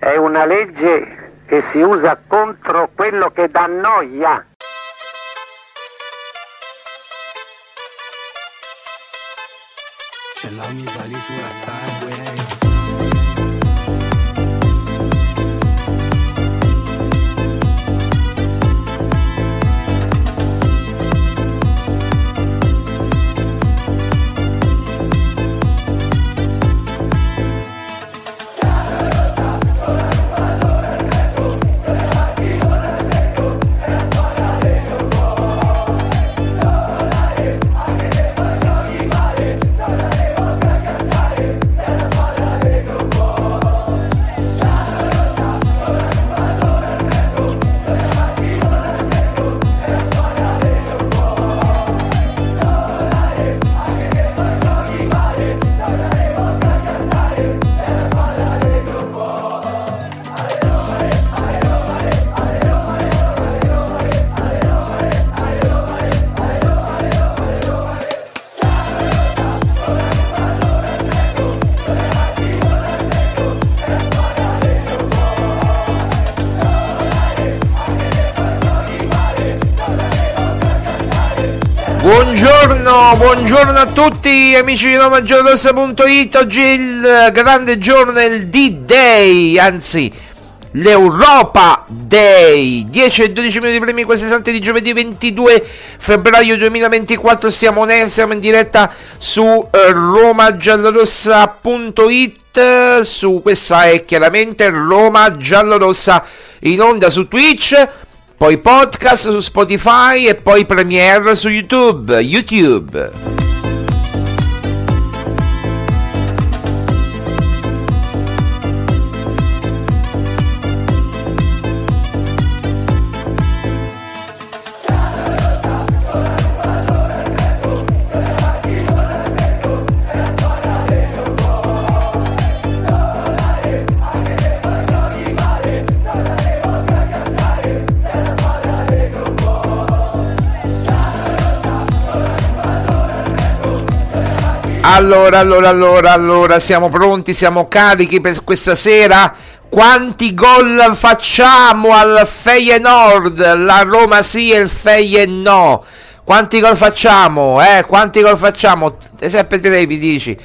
è una legge che si usa contro quello che dà noia. Ce l'ho mi sali sulla Starway Buongiorno, a tutti amici di RomaGiallorossa.it Oggi è il grande giorno, è il D-Day, anzi l'Europa Day. 10 e 12 minuti primi questi santi di giovedì 22 febbraio 2024 siamo on air, siamo in diretta su eh, romagiallorossa.it su questa è chiaramente Roma Giallorossa in onda su Twitch poi podcast su Spotify e poi premiere su YouTube. YouTube. Allora, allora, allora, allora, siamo pronti, siamo carichi per questa sera. Quanti gol facciamo al Feyenoord? La Roma sì e il Feyenoord no. Quanti gol facciamo? Eh, quanti gol facciamo? Sempre te mi dici.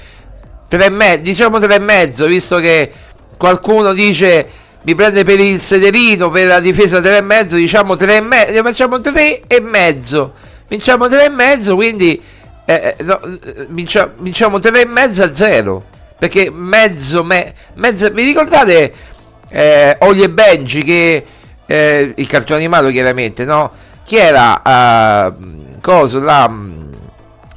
Tre e mezzo, diciamo tre e mezzo, visto che qualcuno dice mi prende per il sederino per la difesa tre e mezzo, diciamo tre e mezzo, facciamo tre e mezzo. Vinciamo tre e mezzo, quindi eh, eh no, eh, vinciamo, vinciamo tre e mezzo a zero. Perché mezzo, me, mezzo vi ricordate eh, Oli e Benji che eh, il cartone animato chiaramente, no? Chi era uh, cosa là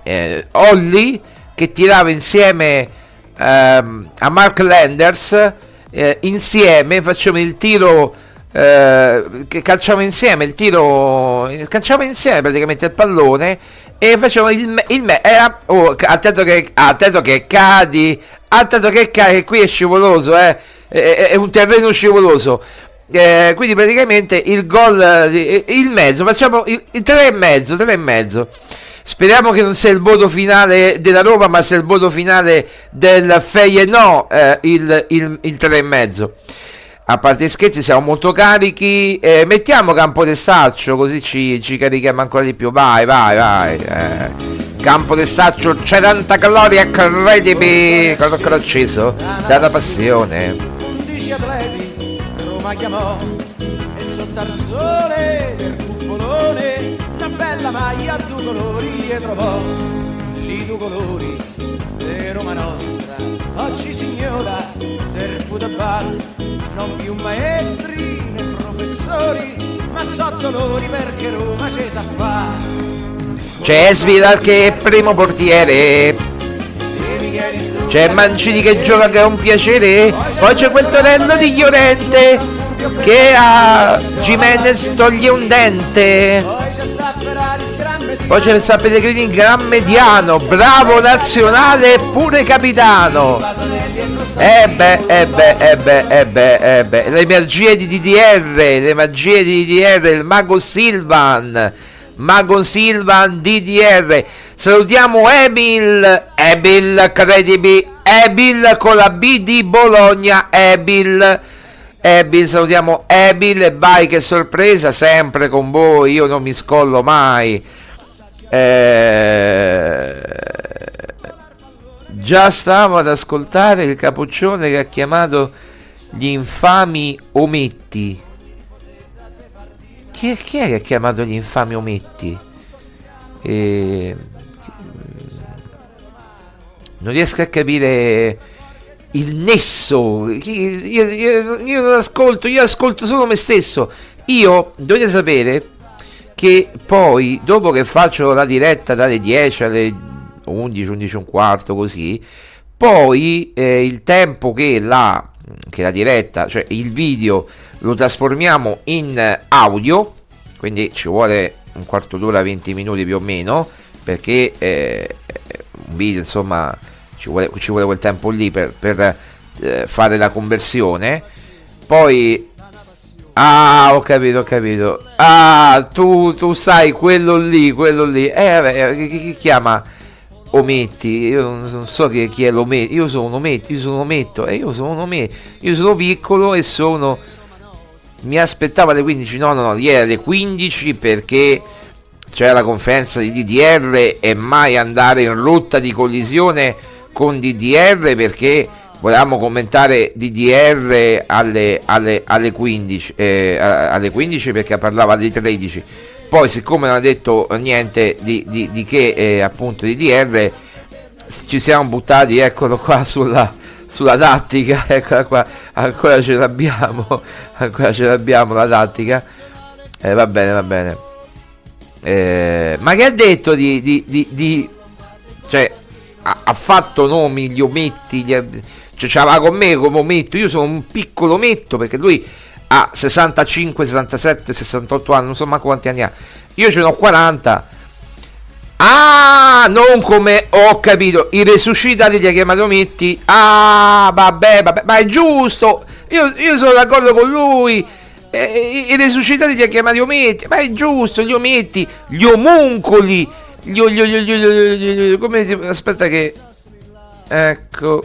eh, Olli che tirava insieme uh, a Mark Landers eh, insieme facciamo il tiro eh, che calciamo insieme il tiro calciamo insieme praticamente il pallone e facciamo il, il me era, oh, attento che attento che cadi attento che cadi qui è scivoloso eh. È, è un terreno scivoloso. Eh, quindi praticamente il gol il mezzo facciamo il, il 3 e mezzo 3 e mezzo. Speriamo che non sia il voto finale della Roma, ma sia il voto finale del Feyenoord, eh, il, il, il 3,5. A parte gli scherzi, siamo molto carichi. Eh, mettiamo campo del saccio, così ci, ci, carichiamo ancora di più. Vai, vai, vai. Eh. Campo del saccio, 70 calorie, credimi. Cosa l'ho acceso? Data passione. 11 atleti, Roma chiamò e sotto al sole del cupolone bella maglia a due colori e trovò lì due colori di Roma nostra oggi signora del football non più maestri né professori ma so dolori perché Roma ci sa fa c'è Svidal che è primo portiere. C'è Mancini che gioca che è un piacere. Poi c'è quel torello di Llorente che a Jimenez toglie un dente poi c'è il San Pellegrini gran mediano, bravo nazionale e pure capitano. Beh, eh beh, eh beh, eh beh, eh beh. Le magie di DDR, le magie di DDR, il mago Silvan. Mago Silvan DDR. Salutiamo Emil, Emil credimi, Emil con la B di Bologna, Emil. Ebil, salutiamo Ebil e vai che sorpresa, sempre con voi, io non mi scollo mai. Eh, già stavo ad ascoltare il capoccione che ha chiamato gli infami ometti. Chi è, chi è che ha chiamato gli infami ometti? Eh, non riesco a capire il nesso. Io, io, io, non ascolto, io ascolto solo me stesso. Io dovete sapere che poi dopo che faccio la diretta dalle 10 alle 11, 11 un quarto così, poi eh, il tempo che la, che la diretta, cioè il video lo trasformiamo in audio, quindi ci vuole un quarto d'ora, 20 minuti più o meno, perché eh, un video insomma ci vuole, ci vuole quel tempo lì per, per eh, fare la conversione. Poi Ah, ho capito, ho capito. Ah, tu, tu sai quello lì, quello lì. Eh, vabbè, chi, chi chiama Ometti? Io non so chi, chi è l'Ometti. Io sono Ometti, io sono Ometto. E eh, io sono un Ometti. Io sono piccolo e sono... Mi aspettavo alle 15. No, no, no, ieri alle 15 perché c'era la conferenza di DDR e mai andare in rotta di collisione con DDR perché volevamo commentare DDR alle, alle, alle, 15, eh, alle 15 perché parlava di 13 poi siccome non ha detto niente di, di, di che eh, appunto DDR ci siamo buttati eccolo qua sulla, sulla tattica eccola qua ancora ce l'abbiamo ancora ce l'abbiamo la tattica. Eh, va bene va bene. Eh, ma che ha detto di, di, di cioè ha, ha, fatto nomi gli ometti gli, cioè ce l'aveva con me come ometto, io sono un piccolo ometto perché lui ha 65, 67, 68 anni, non so manco quanti anni ha. Io ce ne ho 40. Ah, non come ho capito, i resuscitati li ha chiamati ometti. Ah, vabbè, vabbè, ma è giusto. Io, io sono d'accordo con lui. Eh, I resuscitati li ha chiamati ometti, ma è giusto, gli ometti, gli omuncoli. Gli, gli, gli, gli, gli, gli, come aspetta che ecco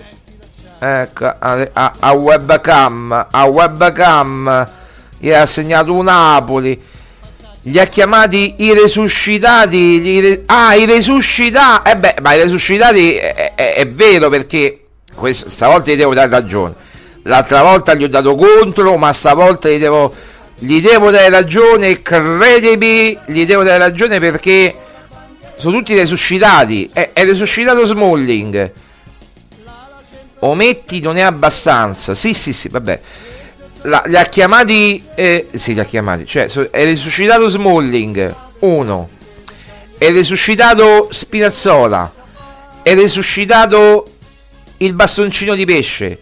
ecco a, a, webcam a webcam gli ha assegnato un Napoli. Li ha chiamati i resuscitati i ah i resuscitati eh beh ma i resuscitati è, è, è vero perché questo, stavolta gli devo dare ragione. L'altra volta gli ho dato contro ma stavolta gli devo gli devo dare ragione credimi gli devo dare ragione perché sono tutti resuscitati. È, è resuscitato Smalling ometti non è abbastanza. Sì sì sì vabbè. La, li ha chiamati eh, sì li ha chiamati. Cioè è resuscitato Smalling uno. È resuscitato Spinazzola. È resuscitato il bastoncino di pesce.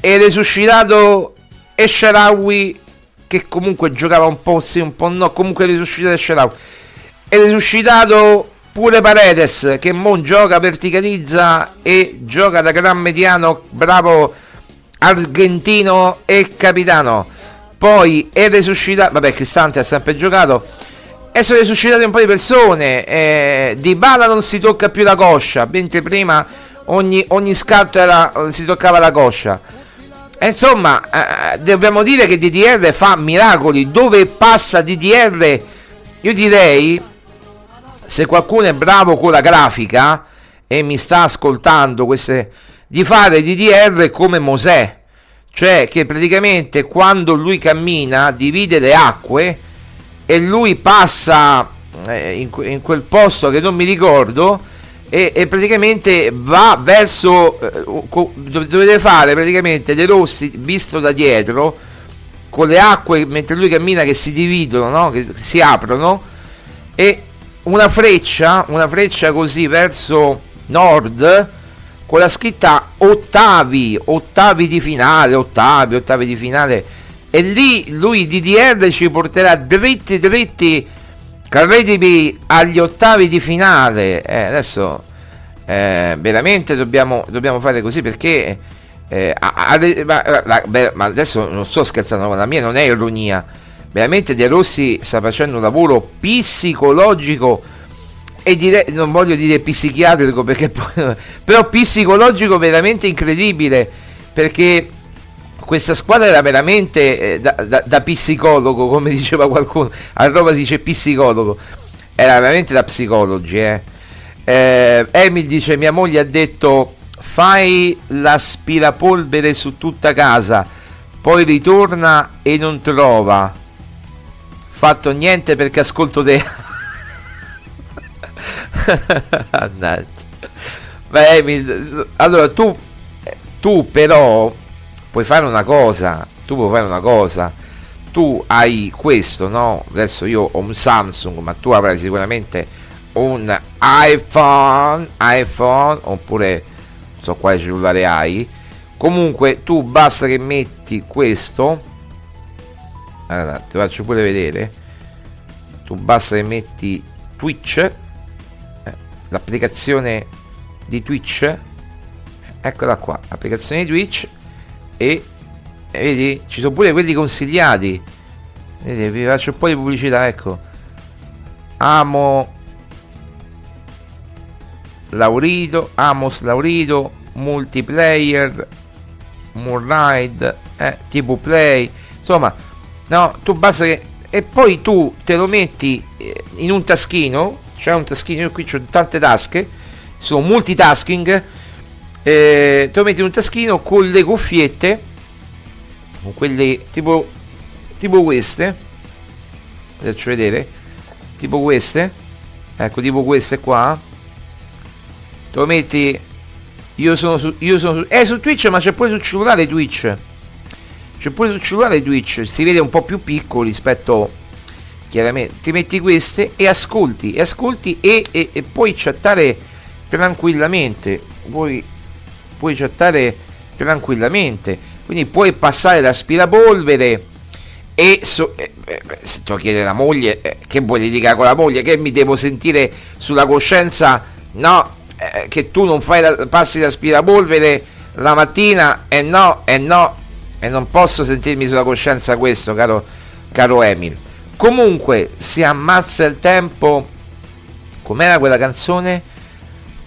È resuscitato Esharawi che comunque giocava un po' sì un po' no comunque è resuscitato Esharawi. È resuscitato pure Paredes che mo gioca verticalizza e gioca da gran mediano bravo argentino e capitano. Poi è resuscitato, vabbè, Cristante ha sempre giocato. E sono resuscitate un po' di persone. Eh, di Bala non si tocca più la coscia, mentre prima ogni, ogni scatto era, si toccava la coscia. E insomma, eh, dobbiamo dire che DDR fa miracoli. Dove passa DDR, io direi, se qualcuno è bravo con la grafica e mi sta ascoltando queste di fare DDR come Mosè, cioè che praticamente quando lui cammina divide le acque e lui passa eh, in, quel posto che non mi ricordo e, e praticamente va verso eh, dovete fare praticamente dei rossi visto da dietro con le acque mentre lui cammina che si dividono no? che si aprono e una freccia una freccia così verso nord con la scritta ottavi, ottavi di finale, ottavi, ottavi di finale. E lì lui DDR ci porterà dritti dritti, credimi, agli ottavi di finale. Eh, adesso eh, veramente dobbiamo, dobbiamo, fare così perché... Eh, a, a, ma, la, ma, adesso non sto scherzando, la mia non è ironia. Veramente De Rossi sta facendo un lavoro psicologico e dire, non voglio dire psichiatrico perché però psicologico veramente incredibile perché questa squadra era veramente eh, da, da, da, psicologo come diceva qualcuno a Roma si dice psicologo era veramente da psicologi eh. Eh, Emil dice mia moglie ha detto fai l'aspirapolvere su tutta casa poi ritorna e non trova fatto niente perché ascolto te Beh, allora tu, tu però puoi fare una cosa, tu puoi fare una cosa, tu hai questo, no? Adesso io ho un Samsung, ma tu avrai sicuramente un iPhone, iPhone oppure non so quale cellulare hai. Comunque tu basta che metti questo. Allora, ti faccio pure vedere. Tu basta che metti Twitch l'applicazione di Twitch eccola qua l'applicazione di Twitch e vedi ci sono pure quelli consigliati. Vedi, vi faccio un po' di pubblicità ecco. Amo Laurito Amos Laurito multiplayer Moonride eh, tipo play. Insomma no tu basta che e poi tu te lo metti eh, in un taschino c'è un taschino, io qui ho tante tasche, sono multitasking, eh, te lo metti in un taschino con le cuffiette, con quelle tipo, tipo queste, faccio vedere, tipo queste, ecco tipo queste qua, te lo metti, io sono su, io sono su, eh su Twitch ma c'è pure sul cellulare Twitch, c'è pure sul cellulare Twitch, si vede un po' più piccolo rispetto chiaramente ti metti queste e ascolti e ascolti e, e, e puoi chattare tranquillamente. Puoi, puoi chattare tranquillamente. Quindi puoi passare l'aspirapolvere e so, eh, eh, se tu chiedi alla moglie eh, che vuoi litigare con la moglie? Che mi devo sentire sulla coscienza? No eh, che tu non fai la, passi l'aspirapolvere la mattina e no e no e non posso sentirmi sulla coscienza questo caro, caro Emil Comunque si ammazza il tempo. Com'era quella canzone?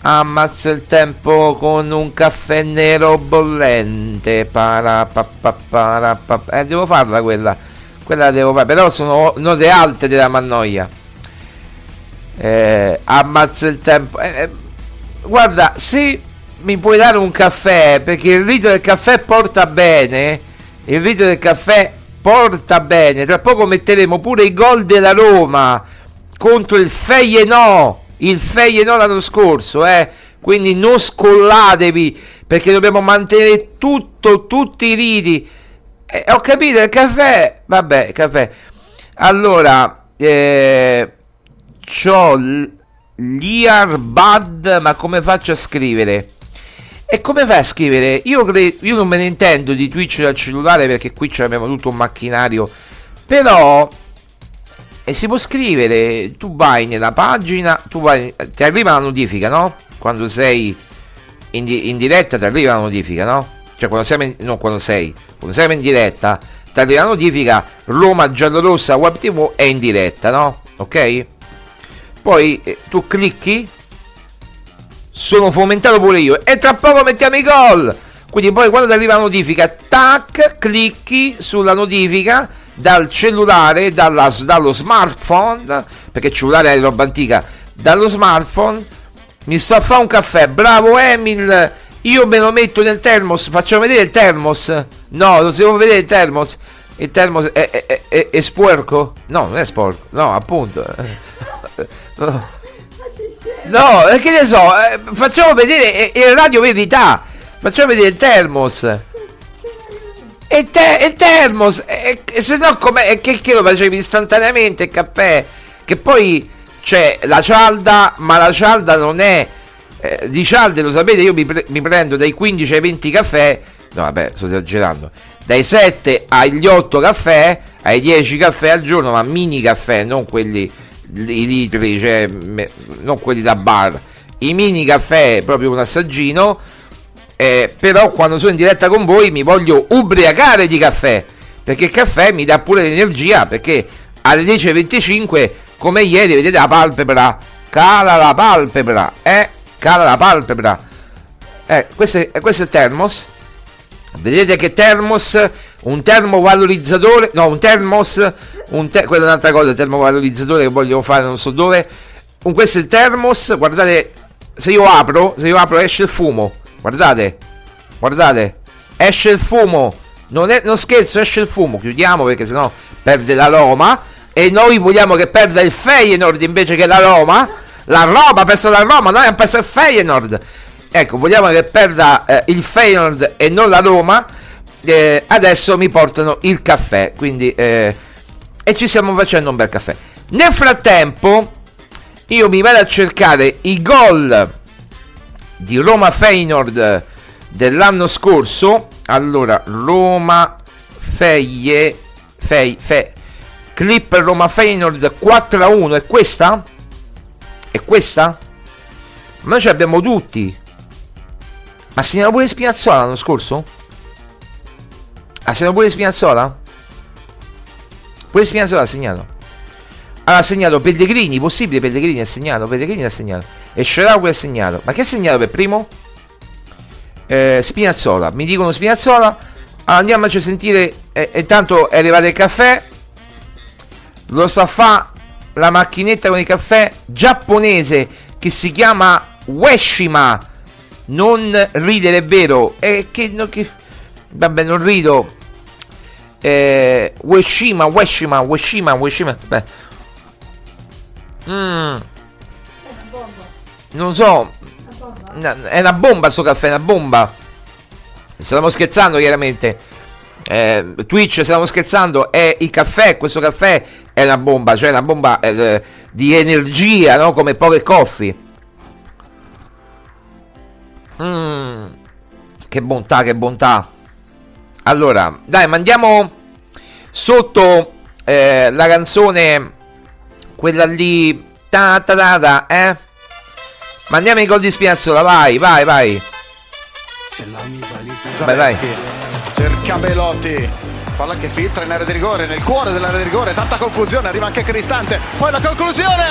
Ammazza il tempo con un caffè nero bollente. Para, pa, pa, para, pa, eh, devo farla quella. Quella la devo fare. Però sono note alte della mannoia. Eh, ammazza il tempo. Eh, eh, guarda, se mi puoi dare un caffè, perché il rito del caffè porta bene. Il rito del caffè porta bene. Tra poco metteremo pure i gol della Roma contro il Feyenoord il Feyenoord l'anno scorso, eh? quindi non scollatevi perché dobbiamo mantenere tutto, tutti i riti. Eh, ho capito, il caffè, vabbè, caffè. Allora, eh, c'ho l'Iarbad, ma come faccio a scrivere? E come fai a scrivere? Io, cre- io non me ne intendo di Twitch dal cellulare perché qui abbiamo tutto un macchinario. Però e si può scrivere, tu vai nella pagina, tu vai, ti arriva la notifica, no? Quando sei in, di, in diretta ti arriva la notifica, no? Cioè quando sei, non quando sei, quando sei in diretta ti arriva la notifica Roma Giallorossa Web TV è in diretta, no? Ok? Poi eh, tu clicchi, sono fomentato pure io. E tra poco mettiamo i gol. Quindi poi quando ti arriva la notifica, tac, clicchi sulla notifica dal cellulare, dalla, dallo smartphone, perché cellulare è roba antica, dallo smartphone, mi sto a fare un caffè, bravo Emil, io me lo metto nel termos, facciamo vedere il termos, no, non si può vedere il termos, il termos è, è, è, è sporco? No, non è sporco, no, appunto. No, no che ne so, eh, facciamo vedere, è, radio verità, facciamo vedere il termos. E, te, e termos, e se no come, che, che lo facevi istantaneamente il caffè? Che poi c'è la cialda, ma la cialda non è... Eh, di cialde lo sapete, io mi, pre- mi, prendo dai 15 ai 20 caffè, no vabbè sto esagerando, dai 7 agli 8 caffè, ai 10 caffè al giorno, ma mini caffè, non quelli i litri, cioè, non quelli da bar, i mini caffè, proprio un assaggino, eh, però quando sono in diretta con voi mi voglio ubriacare di caffè, perché il caffè mi dà pure l'energia, perché alle 10.25 come ieri vedete la palpebra, cala la palpebra, eh, cala la palpebra. Eh, questo è, questo è il termos. Vedete che termos, un termovalorizzatore, no, un termos, un te- quella è un'altra cosa, il termovalorizzatore che voglio fare non so dove. Un, questo è il termos, guardate, se io apro, se io apro esce il fumo Guardate, guardate, esce il fumo. Non, è, non scherzo, esce il fumo. Chiudiamo perché sennò perde la Roma. E noi vogliamo che perda il Feyenoord invece che la Roma. La Roma ha perso la Roma, noi abbiamo perso il Feyenoord. Ecco, vogliamo che perda eh, il Feyenoord e non la Roma. Eh, adesso mi portano il caffè. Quindi, eh, e ci stiamo facendo un bel caffè. Nel frattempo, io mi vado a cercare i gol di Roma Feyenoord dell'anno scorso. Allora, Roma Feie Fei Fe Clip Roma Feyenoord 4 a 1 è questa? È questa? Ma noi ce l'abbiamo tutti. Ma segnalo pure Spinazzola l'anno scorso? Ha segnato pure Spinazzola? Pure Spinazzola ha segnato. Ha segnato Pellegrini, possibile Pellegrini ha segnato, Pellegrini ha segnato. E Sharawi ha segnato. Ma che ha segnato per primo? Eh, Spinazzola. Mi dicono Spinazzola. Andiamoci a sentire. Eh, intanto è arrivato il caffè. Lo sta fa la macchinetta con il caffè giapponese che si chiama Weshima. Non ridere, è vero. E che, no, che, vabbè, non rido. Eh, Weshima, Weshima, Weshima, Weshima. Beh. Mm non so, è una bomba sto caffè, è una bomba. Stiamo scherzando chiaramente. Eh, Twitch, stiamo scherzando, è il caffè, questo caffè è una bomba, cioè una bomba eh, di energia, no? Come poche coffee. Mm, che bontà, che bontà. Allora, dai, mandiamo sotto eh, la canzone, quella lì, ta ta ta ta, eh? Mandiamo i gol di Spiazzola, vai, vai, vai. Vai, vai. Cerca Belotti. Palla che filtra in area di rigore, nel cuore dell'area di rigore, tanta confusione, arriva anche Cristante. Poi la conclusione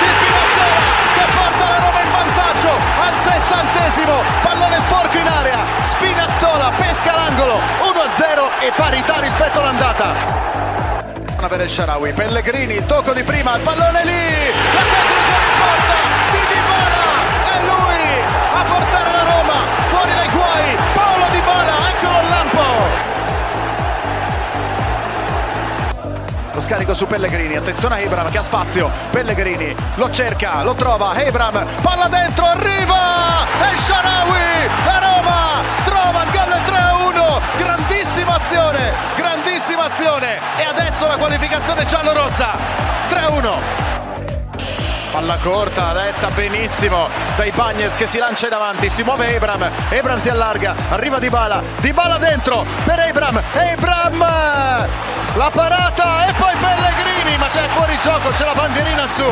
di Spinazzola che porta la Roma in vantaggio al sessantesimo, pallone sporco in area, Spinazzola pesca l'angolo, 1-0 e parità rispetto all'andata. Per il Sharawi, Pellegrini, tocco di prima, il pallone lì, la conclusione porta di Dybala, scarico su Pellegrini, attenzione a Ebram che ha spazio, Pellegrini lo cerca, lo trova, Ebram, palla dentro, arriva, El Sharawi, la Roma trova il gol del 3-1, grandissima azione, grandissima azione. E adesso la qualificazione giallo-rossa, 3-1. Palla corta, letta benissimo dai Bagnes che si lancia in avanti, si muove Ebram, Ebram si allarga, arriva Dybala, Dybala dentro per Ebram, Ebram! La parata e poi Pellegrini, ma c'è fuori gioco, c'è la bandierina su.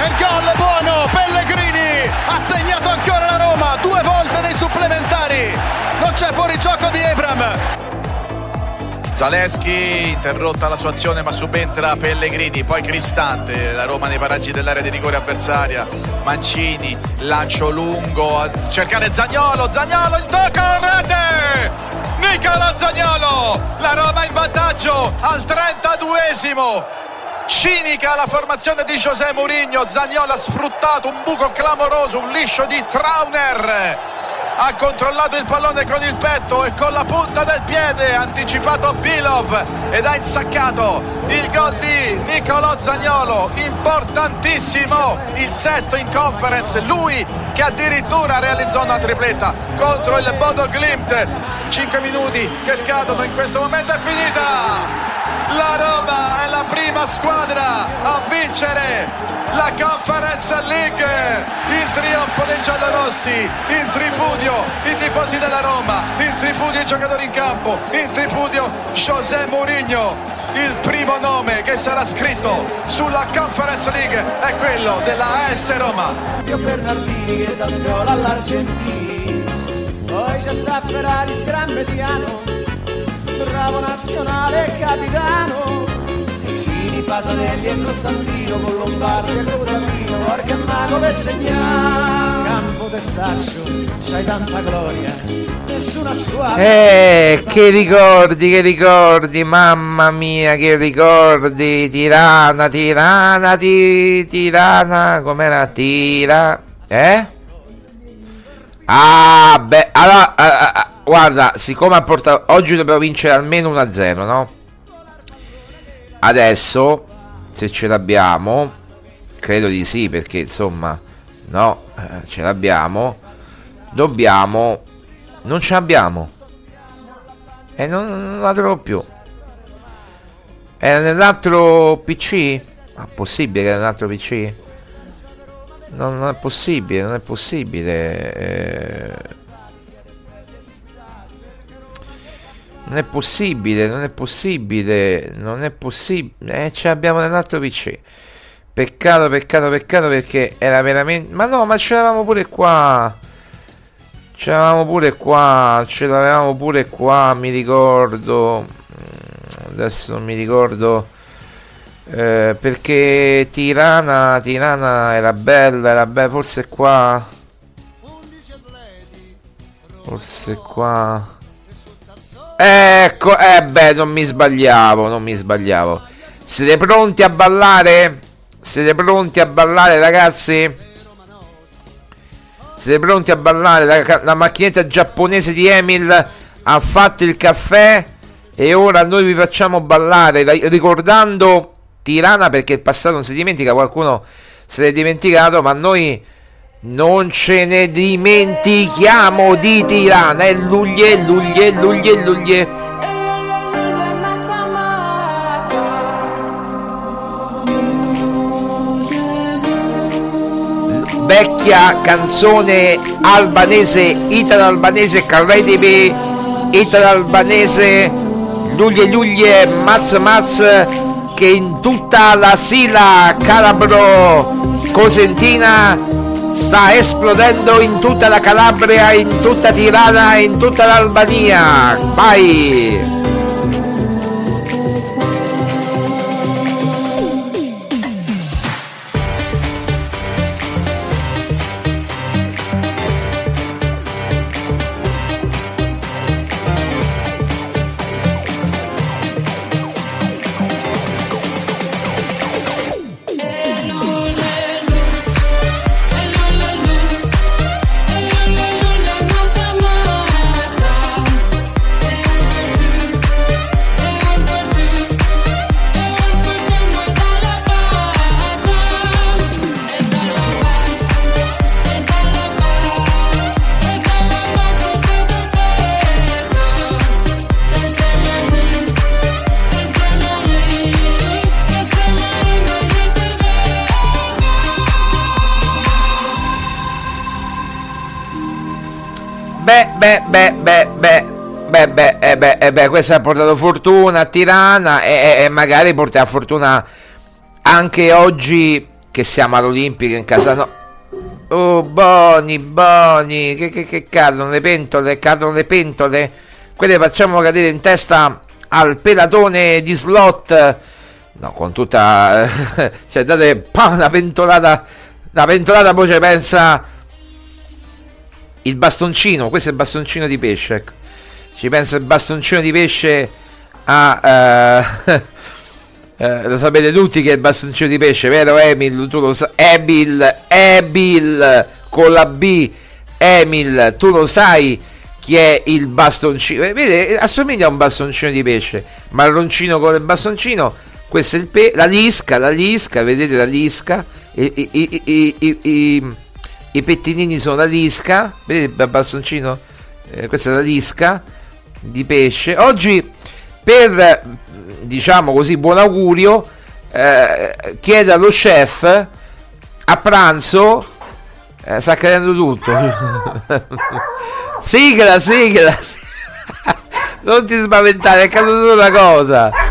E il gol è buono, Pellegrini ha segnato ancora la Roma, due volte nei supplementari. Non c'è fuori gioco di Ebram. Zaleschi interrotta la sua azione ma subentra Pellegrini, poi Cristante, la Roma nei paraggi dell'area di rigore avversaria, Mancini, lancio lungo a cercare Zagnolo, Zagnolo il tocco, rete! Nicola Zagnolo, la Roma in vantaggio al 32esimo. Cinica la formazione di José Mourinho, Zagnolo ha sfruttato un buco clamoroso, un liscio di Trauner ha controllato il pallone con il petto e con la punta del piede anticipato Bilov ed ha insaccato il gol di Nicolò Zagnolo importantissimo il sesto in conference. Lui che addirittura realizzò una tripletta contro il Bodo Glimt. 5 minuti che scadono in questo momento è finita la Roma è la prima squadra a vincere la Conference League. Il trionfo dei giallorossi in tripudio i tifosi della Roma in tripudio i giocatori in campo in tripudio José Mourinho. Il primo nome che sarà scritto sulla Conference League è quello della AS Roma. Io Bernardini che da scuola all'Argentini poi c'è sta Ferrari Mediano bravo nazionale capitano Fini, Pasanelli e Costantino con Lombardi e Curatino. Orca e Mago per segnare Campo testaccio, c'hai tanta gloria Nessuna squadra Eh, che ricordi, che ricordi, mamma mia, che ricordi, Tirana, Tirana, ti, Tirana, com'era, Tira, eh? Ah, beh, allora, guarda, siccome ha portato, oggi dobbiamo vincere almeno 1-0, no? Adesso, se ce l'abbiamo, credo di sì, perché insomma, no, eh, ce l'abbiamo, dobbiamo, non ce l'abbiamo. E non, non la trovo più. Era nell'altro PC? Ma possibile che era nell'altro PC? No, non è possibile, non è possibile. eh. Non è possibile, non è possibile, non è possibile. Eh, ce l'abbiamo nell'altro PC. Peccato, peccato, peccato perché era veramente... Ma no, ma ce l'avevamo pure qua. Ce l'avevamo pure qua, ce l'avevamo pure qua, mi ricordo. Mm, Adesso non mi ricordo. Eh, perché Tirana, Tirana era bella, era bella, forse qua. Forse qua. Ecco, eh beh, non mi sbagliavo, non mi sbagliavo. Siete pronti a ballare? Siete pronti a ballare, ragazzi? Siete pronti a ballare? La, la macchinetta giapponese di Emil ha fatto il caffè e ora noi vi facciamo ballare ri- ricordando Tirana perché il passato non si dimentica, qualcuno se l'è dimenticato, ma noi non ce ne dimentichiamo di Tirana. È Luglie, Luglie, Luglie, Luglie. Vecchia canzone albanese, italo-albanese, credimi, italo-albanese, Luglie, Luglie, Maz, Maz, che in tutta la Sila, Calabro, Cosentina sta esplodendo in tutta la Calabria, in tutta Tirana in tutta l'Albania. Vai! Beh, eh, beh, eh, questo ha portato fortuna a Tirana e, e magari porterà fortuna anche oggi che siamo all'Olimpico in casa no. Oh, Boni, Boni, che, che, che cadono le pentole, cadono le pentole. Quelle facciamo cadere in testa al pelatone di slot. No, con tutta... cioè, date pa, una pentolata... Una pentolata poi ci pensa... Il bastoncino, questo è il bastoncino di pesce, ecco. Ci pensa il bastoncino di pesce a... Uh, Eh, lo sapete tutti che è il bastoncino di pesce, vero Emil? Tu lo sai. Emil, Emil con la B. Emil, tu lo sai chi è il bastoncino? Eh, vede, assomiglia a un bastoncino di pesce, marroncino con il bastoncino. Questa è il pe- la lisca, la lisca, vedete la lisca? I, i, i, i pettinini sono la lisca, vedete il bastoncino? Eh, questa è la lisca di pesce. Oggi per diciamo così, buon augurio, eh, chiede allo chef a pranzo, eh, sta cadendo tutto, sigla, sigla, non ti spaventare, è caduta una cosa.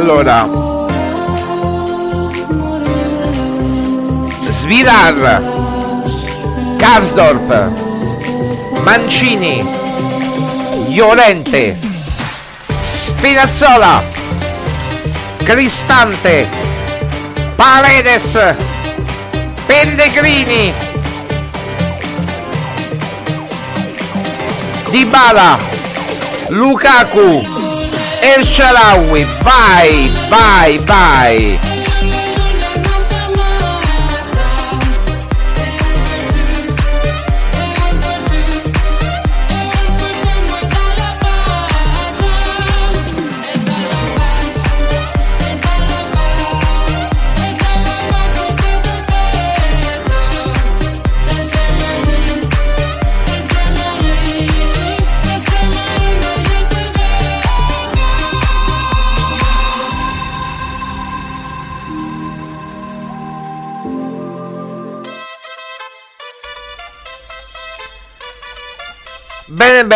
Allora Svilar Karsdorp Mancini Iolente Spinazzola Cristante Paredes Pellegrini Dybala Lukaku El Sharawi, vai, vai, vai.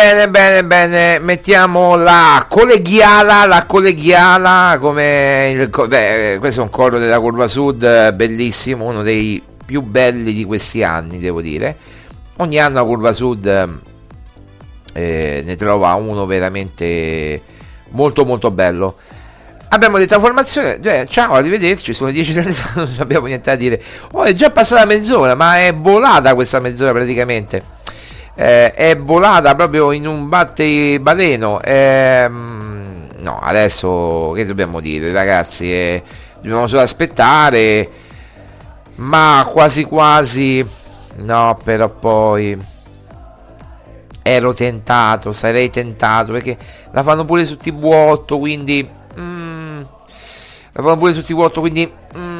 Bene, bene, bene. Mettiamo la collegiala, la collegiala come il, beh, questo è un coro della curva sud bellissimo, uno dei più belli di questi anni, devo dire. Ogni anno la curva sud eh, ne trova uno veramente molto molto bello. Abbiamo detto la formazione, cioè, ciao, arrivederci, sono le 10.30, non abbiamo niente da dire. Oh, è già passata mezz'ora, ma è volata questa mezz'ora praticamente eh, è volata proprio in un batte baleno. Eh, no, adesso che dobbiamo dire, ragazzi? Eh, dobbiamo solo aspettare. Ma quasi quasi. No, però poi. Ero tentato, sarei tentato perché la fanno pure su TV8, quindi. Mm, la fanno pure su TV8, quindi. Mm,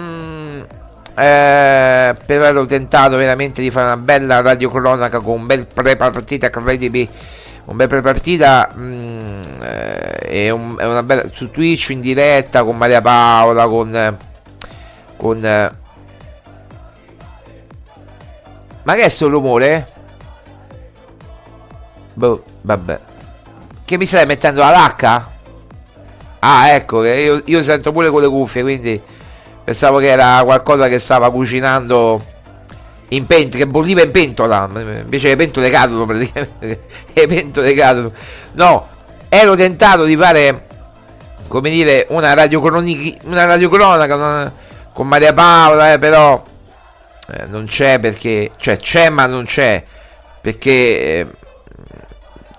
eh, però ero tentato veramente di fare una bella radiocronaca con un bel pre-partita credibile un bel pre-partita mm, eh, e, un, una bella su Twitch in diretta con Maria Paola con con ma che è sto rumore? Boh, vabbè che mi stai mettendo la lacca? ah ecco io, io sento pure con le cuffie quindi Pensavo che era qualcosa che stava cucinando in pentola, che bolliva in pentola. Invece le pentole cadono praticamente. le pentole cadono. No, ero tentato di fare, come dire, una radiocronaca, una radiocronaca con Maria Paola, eh, però eh, non c'è perché, cioè c'è ma non c'è, perché eh,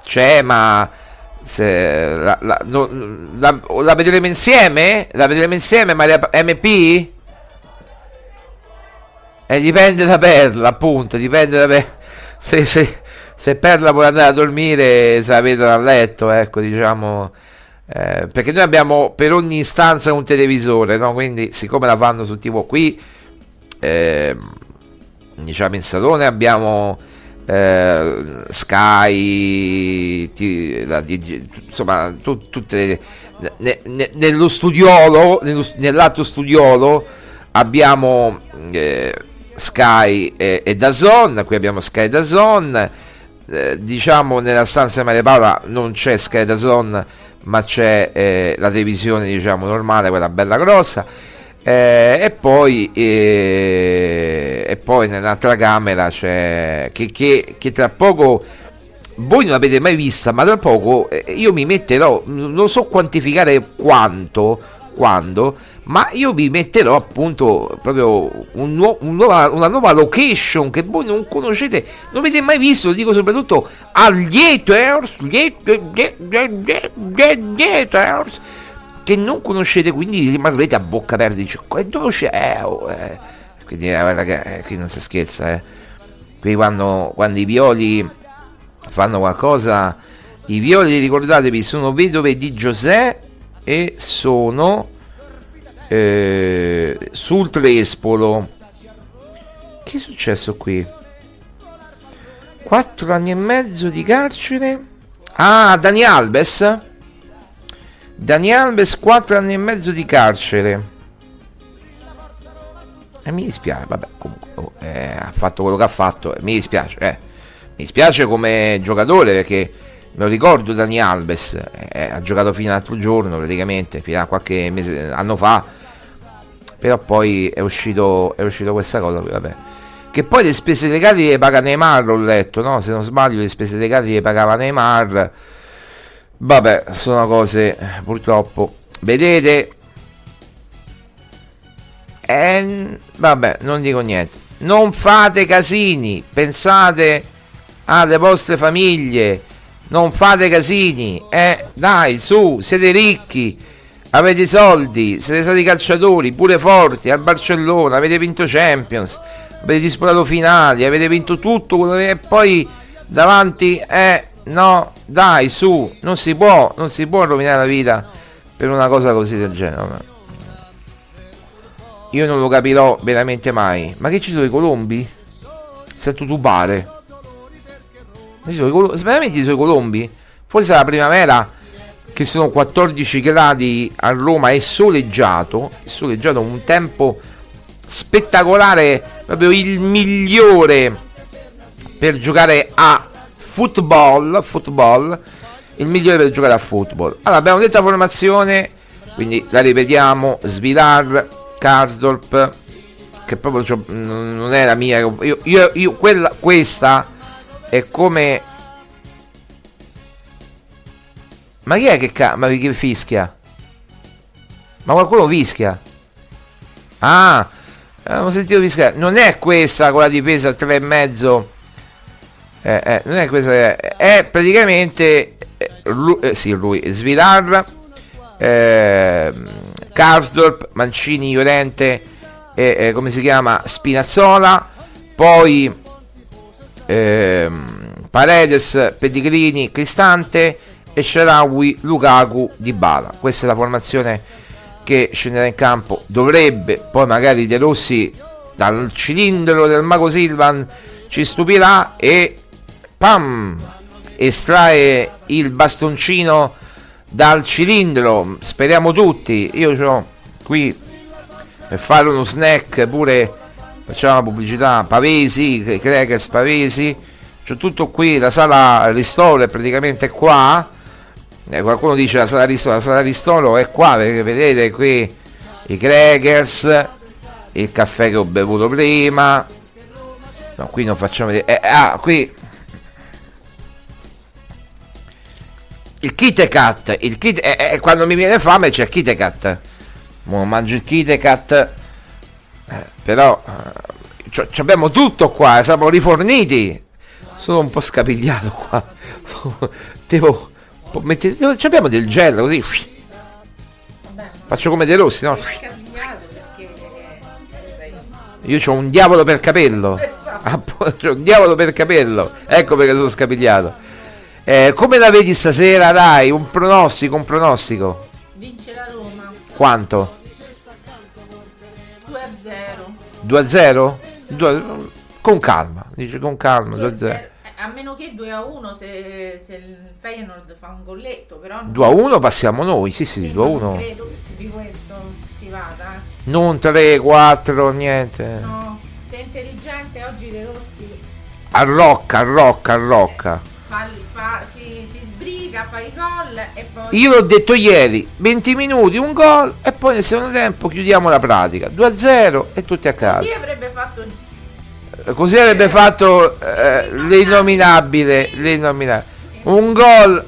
c'è, ma se, la, la, no, la, la, vedremo insieme? La vedremo insieme, Maria MP? Eh, dipende da Perla, appunto, dipende da Perla. Se, se, se Perla vuole andare a dormire, se la vedono a letto, ecco, diciamo... Eh, perché noi abbiamo per ogni stanza un televisore, no? quindi siccome la fanno su TV qui, eh, diciamo in salone abbiamo eh, Sky, t- la, insomma, tu, tutte ne, ne, nello studiolo, nello, nell'altro studiolo abbiamo eh, Sky e, e Dazon, qui abbiamo Sky e Dazon, eh, diciamo nella stanza di Maria Paola non c'è Sky e Dazon ma c'è eh, la televisione diciamo normale, quella bella grossa eh, e, poi, eh, e poi nell'altra camera c'è che, che, che, tra poco voi non l'avete mai vista, ma tra poco eh, io mi metterò, non so quantificare quanto, quando, ma io vi metterò appunto proprio un nuo, un nuova, una nuova location che voi non conoscete, non avete mai visto, lo dico soprattutto agli haters, gli haters che non conoscete, quindi rimarrete a bocca aperta dice, dove c'è? Eh, oh, eh. Quindi eh, ragazzi, qui non si scherza, eh. Qui quando, quando i violi fanno qualcosa, i violi ricordatevi sono vedove di Giuseppe e sono eh, sul Trespolo. Che è successo qui? Quattro anni e mezzo di carcere. Ah, Dani Albes. Dani Alves 4 anni e mezzo di carcere. E mi dispiace, vabbè, comunque oh, eh, ha fatto quello che ha fatto, eh, mi dispiace, eh. Mi dispiace come giocatore perché me lo ricordo Dani Alves, eh, ha giocato fino all'altro giorno praticamente, fino a qualche mese, anno fa, però poi è uscito, è uscito questa cosa, vabbè. Che poi le spese legali le paga Neymar, ho letto, no? Se non sbaglio le spese legali le pagava Neymar Vabbè, sono cose purtroppo. Vedete? E vabbè, non dico niente. Non fate casini, pensate alle vostre famiglie. Non fate casini. Eh, dai, su, siete ricchi. Avete i soldi, siete stati calciatori, pure forti, al Barcellona, avete vinto Champions, avete disputato finali, avete vinto tutto e poi davanti eh no, dai, su, non si può, non si può rovinare la vita per una cosa così del genere. Io non lo capirò veramente mai. Ma che ci sono i colombi? Sento tubare. Ma ci sono i colombi? Veramente ci sono i colombi? Forse la primavera che sono 14 gradi a Roma è soleggiato. È soleggiato un tempo spettacolare, proprio il migliore per giocare a football, football, il migliore per giocare a football. Allora, abbiamo detto la formazione, quindi la ripetiamo, Svilar, Karsdorp, che proprio non è la mia, io, io, io quella, questa è come... Ma chi è che, ca- ma che fischia? Ma qualcuno fischia? Ah, abbiamo sentito fischiare. Non è questa con la difesa 3,5 eh, eh, non è questo, è, è praticamente lui, eh, sì, lui Svilar, eh, Karsdorp, Mancini, Llorente, e come si chiama Spinazzola, poi ehm, Paredes, Pellegrini, Cristante e Sharawi, Lukaku, Dybala. Questa è la formazione che scenderà in campo. Dovrebbe poi magari De Rossi dal cilindro del Mago Silvan ci stupirà e pam, estrae il bastoncino dal cilindro, speriamo tutti, io ho qui per fare uno snack pure facciamo la pubblicità Pavesi, Crackers Pavesi. C'ho tutto qui, la sala ristoro è praticamente qua. Eh, qualcuno dice la sala ristoro, la sala ristoro è qua perché vedete qui i crackers il caffè che ho bevuto prima. No qui non facciamo vedere. Eh, ah qui il Kitekat, il kit, eh, eh, quando mi viene fame c'è il Kitekat. Mo mangio il Kitekat. Eh, però eh, abbiamo tutto qua, siamo riforniti. Sono un po' scapigliato qua. Devo. metti- devo- ci abbiamo del gel così. Faccio come De Rossi, no? Io ho un diavolo per capello. Ah, po- c'ho un diavolo per capello. Ecco perché sono scapigliato. Eh, come la vedi stasera? Dai, un pronostico, un pronostico. Vince la Roma Quanto? 2 a 0. 2 a 0? Due- con calma, dice con calma, 2 a 0. Eh, A meno che 2 a 1 se, se il Feyenoord fa un golletto, però non- 2 a 1 passiamo noi, sì sì, 2 a non 1. credo di questo si vada. eh. Non 3, 4, niente. No, sei intelligente oggi De Rossi Arrocca, arrocca, arrocca. Fa, fa- si, si sbriga, fa i gol e poi... Io l'ho detto ieri, 20 minuti, un gol e poi nel secondo tempo chiudiamo la pratica. 2 a 0 e tutti a casa. Così avrebbe fatto Eh, Così avrebbe fatto eh, l'innominabile, l'innominabile. Un gol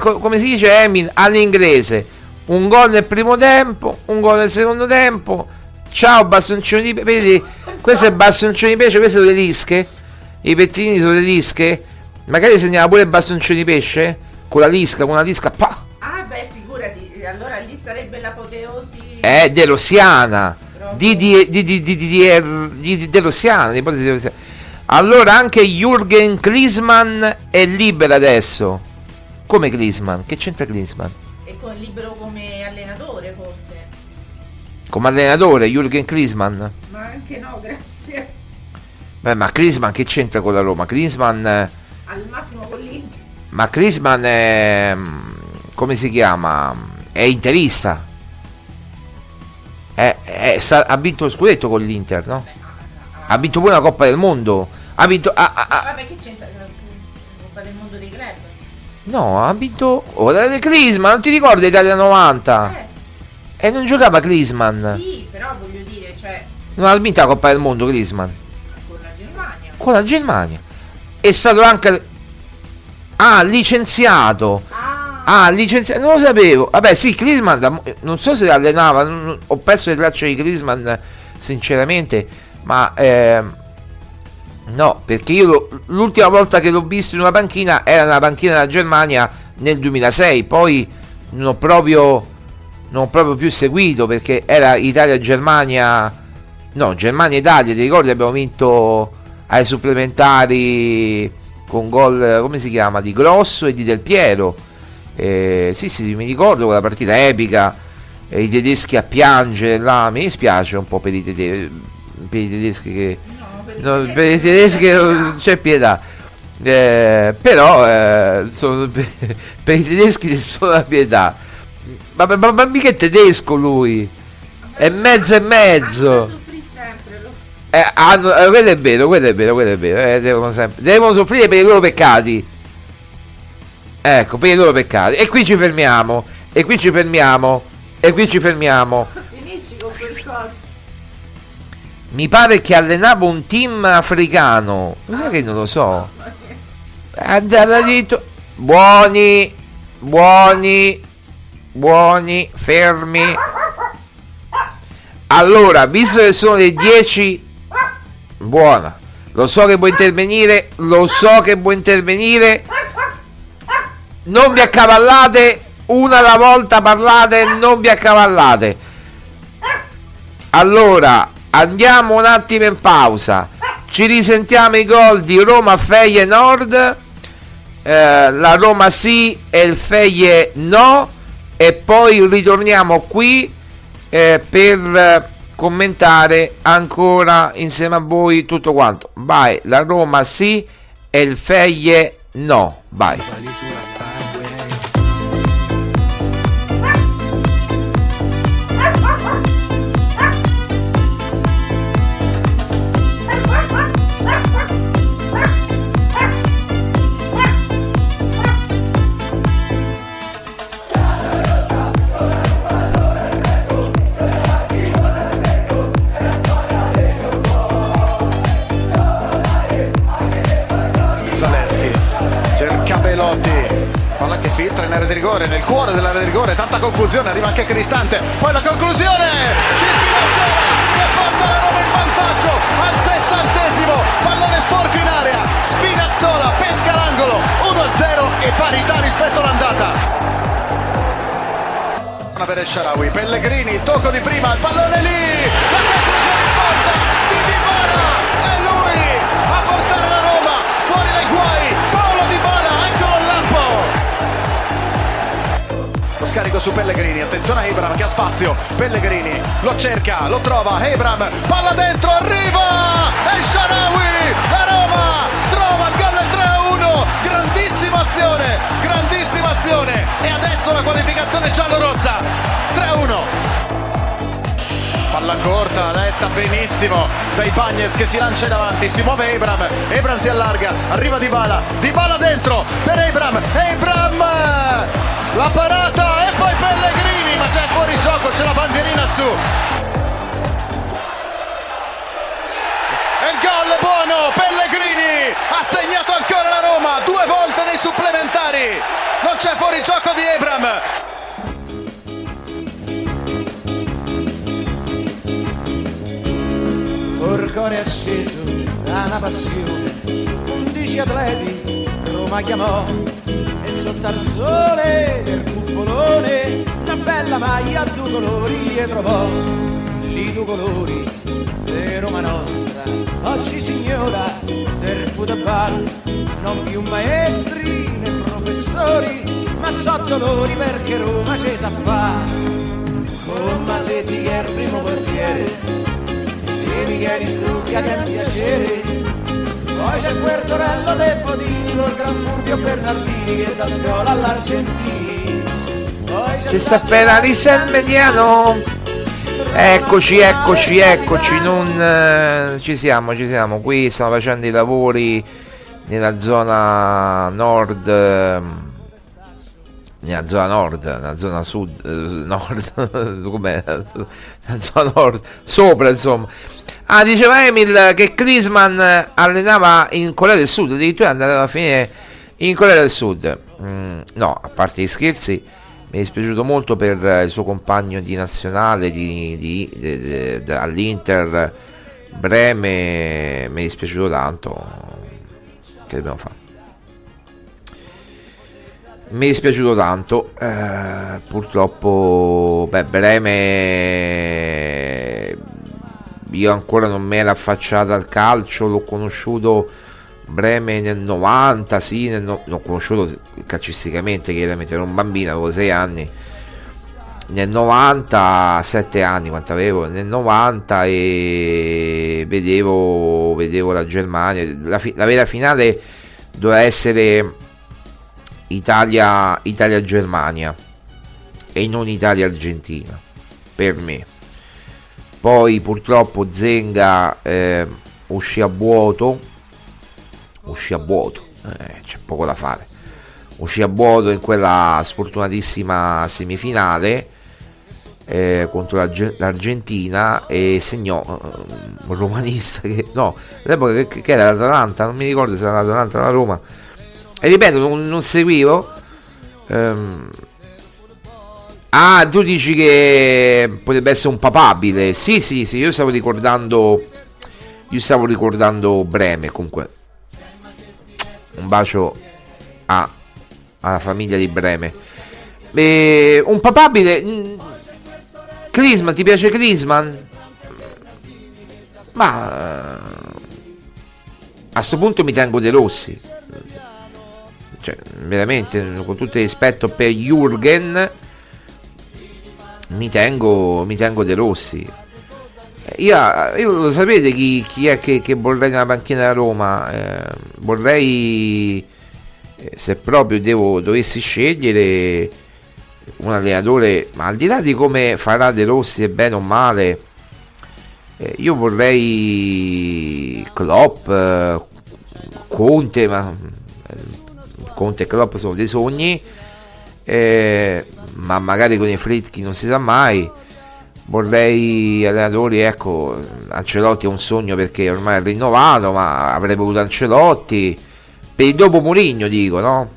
come si dice Emin all'inglese. Un gol nel primo tempo, un gol nel secondo tempo. Ciao bastoncino di pesce. Vedi, questo è bastoncino di pesce, queste sono le lische. I pettini sono le lische. Magari segnava pure il bastoncino di pesce? Con la lisca, con la lisca, pa! Ah beh, figurati, allora lì sarebbe l'apoteosi... Eh, dell'Ossiana! Di, di, di, di, di, di, di, er, dell'Ossiana, l'ipotesi dell'Ossiana. Allora anche Jürgen Klinsmann è libero adesso. Come Klinsmann? Che c'entra Klinsmann? È con, libero come allenatore forse. Come allenatore Jürgen Klinsmann? Ma anche no, grazie. Beh, ma Klinsmann che c'entra con la Roma? Klinsmann eh, Al massimo con l'Inter. Ma Klinsmann è... mm, come si chiama? È interista. È- è- sta- ha vinto lo scudetto con l'Inter, no? Ha vinto pure la Coppa del Mondo. Ha vinto... ah, ah, ah, Vabbè, che c'entra la Coppa del Mondo dei club? no, ha vinto... Oh, Klinsmann, non ti ricordi Italia 90? E non giocava Klinsmann. Sì, però voglio dire, cioè, Non ha vinto la Coppa del Mondo Klinsmann. con la Germania. Con la Germania. È stato anche... Ah, licenziato. Ah, licenziato. Non lo sapevo. Vabbè, sì, mo- non so se allenava, non- ho perso le tracce di Klinsmann, sinceramente, ma... ehm, no, perché io lo- l'ultima volta che l'ho visto in una panchina era nella panchina della Germania nel 2006, poi non ho proprio, non ho proprio più seguito perché era Italia-Germania, no, Germania-Italia, ti ricordi abbiamo vinto ai supplementari con gol, come si chiama, di Grosso e di Del Piero. Eh, sì, sì, mi ricordo quella partita epica, eh, i tedeschi a piangere là, mi dispiace un po' per i, tede- per i tedeschi che... No, per i tedeschi non c'è pietà. Eh, però eh, sono- per, per i tedeschi c'è solo la pietà. Ma, ma, ma, ma mica è tedesco lui. È mezzo e mezzo. Eh, hanno- eh, quello è vero, quello è vero, quello è vero. eh, devono, sempre- devono soffrire per i loro peccati. Ecco, per i loro peccati. E qui ci fermiamo. E qui ci fermiamo. E qui ci fermiamo. Finisci con qualcosa. Mi pare che allenava un team africano. Sa che non lo so. È andata detto. Buoni, buoni, buoni, fermi. Allora, visto che sono le 10, buona. Lo so che vuoi intervenire, lo so che vuoi intervenire. Non vi accavallate, una alla volta parlate, non vi accavallate. Allora, andiamo un attimo in pausa. Ci risentiamo i gol di Roma Feyenoord. Eh, la Roma sì e il Feie no. E poi ritorniamo qui eh, per commentare ancora insieme a voi tutto quanto. Vai, la Roma sì e il Feie no. Vai. Area di rigore nel cuore dell'area di rigore tanta confusione arriva anche Cristante poi la conclusione di Spinazzola che porta la Roma in vantaggio al sessantesimo pallone sporco in area Spinazzola pesca l'angolo 1-0 e parità rispetto all'andata. Per El Pellegrini, tocco di prima, il pallone lì, la scarico su Pellegrini, attenzione a Ibram che ha spazio, Pellegrini lo cerca, lo trova, Ibram, palla dentro, arriva, El Sharawi, la Roma trova il gol del 3-1, grandissima azione, grandissima azione. E adesso la qualificazione giallo-rossa, 3-1. Palla corta, letta benissimo dai Bagnes che si lancia in avanti, si muove Ebram, Ebram si allarga, arriva Dybala, Dybala dentro per Ebram, Ebram! La parata e poi Pellegrini, ma c'è fuori gioco, c'è la bandierina su. E il gol buono, Pellegrini ha segnato ancora la Roma, due volte nei supplementari. Non c'è fuori gioco di Ebram. Orcore acceso da passione, undici atleti Roma chiamò sotto al sole del cupolone una bella maglia a due colori e trovò lì due colori di Roma nostra, oggi signora del football, non più maestri né professori, ma so dolori perché Roma ci sa fa. Con Masetti che è il primo portiere, e Micheli Strucca che è un piacere. Poi c'è quel Torello De Podini col gran Fulvio Bernardini che da scuola all'Argentini. Ci sta penalizzando il mediano. Eccoci, eccoci, eccoci. Non eh, ci siamo, ci siamo. Qui stiamo facendo i lavori nella zona nord. ehm, nella zona nord, nella zona sud, eh, nord, com'è? Nella zona nord, sopra insomma. Ah, diceva Emil che Clisman allenava in Corea del Sud, addirittura andava alla fine in Corea del Sud. Mm, no, a parte gli scherzi, mi è dispiaciuto molto per eh, il suo compagno di nazionale di, di- de- de- all'Inter Breme, mi è dispiaciuto tanto. Che dobbiamo fare? Mi è dispiaciuto tanto, eh, purtroppo, beh, Breme, io ancora non mi ero affacciato al calcio, l'ho conosciuto Breme nel 90, sì, nel no- l'ho conosciuto calcisticamente, chiaramente ero un bambino, avevo 6 anni, nel 90, 7 anni quanto avevo, nel 90 e vedevo, vedevo la Germania, la, fi- la vera finale doveva essere Italia, Italia-Germania e non Italia-Argentina per me. Poi purtroppo Zenga eh, uscì a vuoto, uscì a vuoto, eh, c'è poco da fare. Uscì a vuoto in quella sfortunatissima semifinale eh, contro l'Arge- l'Argentina e segnò eh, un romanista che no, all'epoca che, che era l'Atalanta, non mi ricordo se era l'Atalanta o la Roma. E ripeto, non, non seguivo. Ehm, ah, tu dici che potrebbe essere un papabile. Sì, sì, sì, io stavo ricordando. Io stavo ricordando Breme. Comunque, un bacio a- alla famiglia di Breme. E, un papabile. mm, Clisman, ti piace Clisman? Ma a sto punto mi tengo De Rossi. Cioè, veramente, con tutto il rispetto per Jürgen, mi tengo, mi tengo De Rossi. Io, io lo sapete chi, chi è che, che vorrei nella panchina della Roma? Eh, vorrei, eh, se proprio devo, dovessi scegliere un allenatore, ma al di là di come farà De Rossi, è bene o male, eh, io vorrei Klopp, eh, Conte, ma eh, Conte e Klopp sono dei sogni, eh, ma magari con i Fritchi non si sa mai. Vorrei allenatori, ecco, Ancelotti è un sogno perché ormai è rinnovato, ma avrei voluto Ancelotti. Per il dopo Mourinho dico, no?